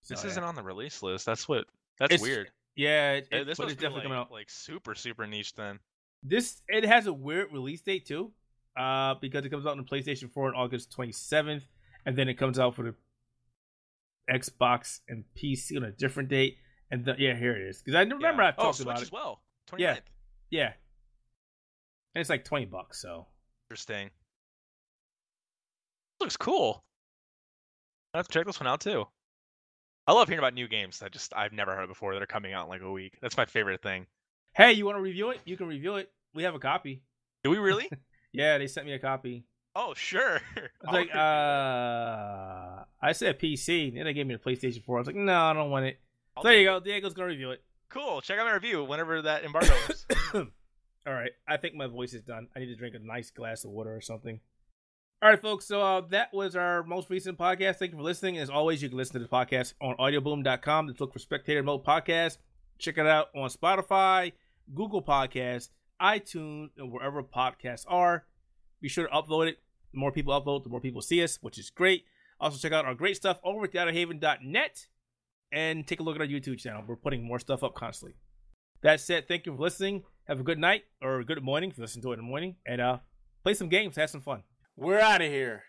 So, This yeah. isn't on the release list. That's what. That's It's- weird. Yeah, it, it, this but must it's be definitely like, coming out. like super super niche then. This it has a weird release date too, uh, because it comes out on the PlayStation 4 on August 27th, and then it comes out for the Xbox and PC on a different date. And the, yeah, here it is. Because I remember yeah. I've oh, talked Switch about as it. well. 29th. Yeah. Yeah, and it's like 20 bucks. So Interesting. Looks cool. I have to check this one out too. I love hearing about new games that just I've never heard before that are coming out in like a week. That's my favorite thing. hey, you want to review it? You can review it. We have a copy. Do we really? Yeah, they sent me a copy. oh, sure. I was like, uh, I said PC. Then they gave me the PlayStation 4. I was like, no, I don't want it. I'll there you go. Diego's gonna review it. Cool. Check out my review whenever that embargo is. All right, I think my voice is done. I need to drink a nice glass of water or something. All right, folks. So uh, that was our most recent podcast. Thank you for listening. As always, you can listen to the podcast on audioboom.com. Just look for Spectator Mode Podcast. Check it out on Spotify, Google Podcasts, iTunes, and wherever podcasts are. Be sure to upload it. The more people upload, the more people see us, which is great. Also, check out our great stuff over at theotterhaven.net. and take a look at our YouTube channel. We're putting more stuff up constantly. That said, thank you for listening. Have a good night or a good morning if you listen to it in the morning, and uh, play some games, have some fun. We're out of here.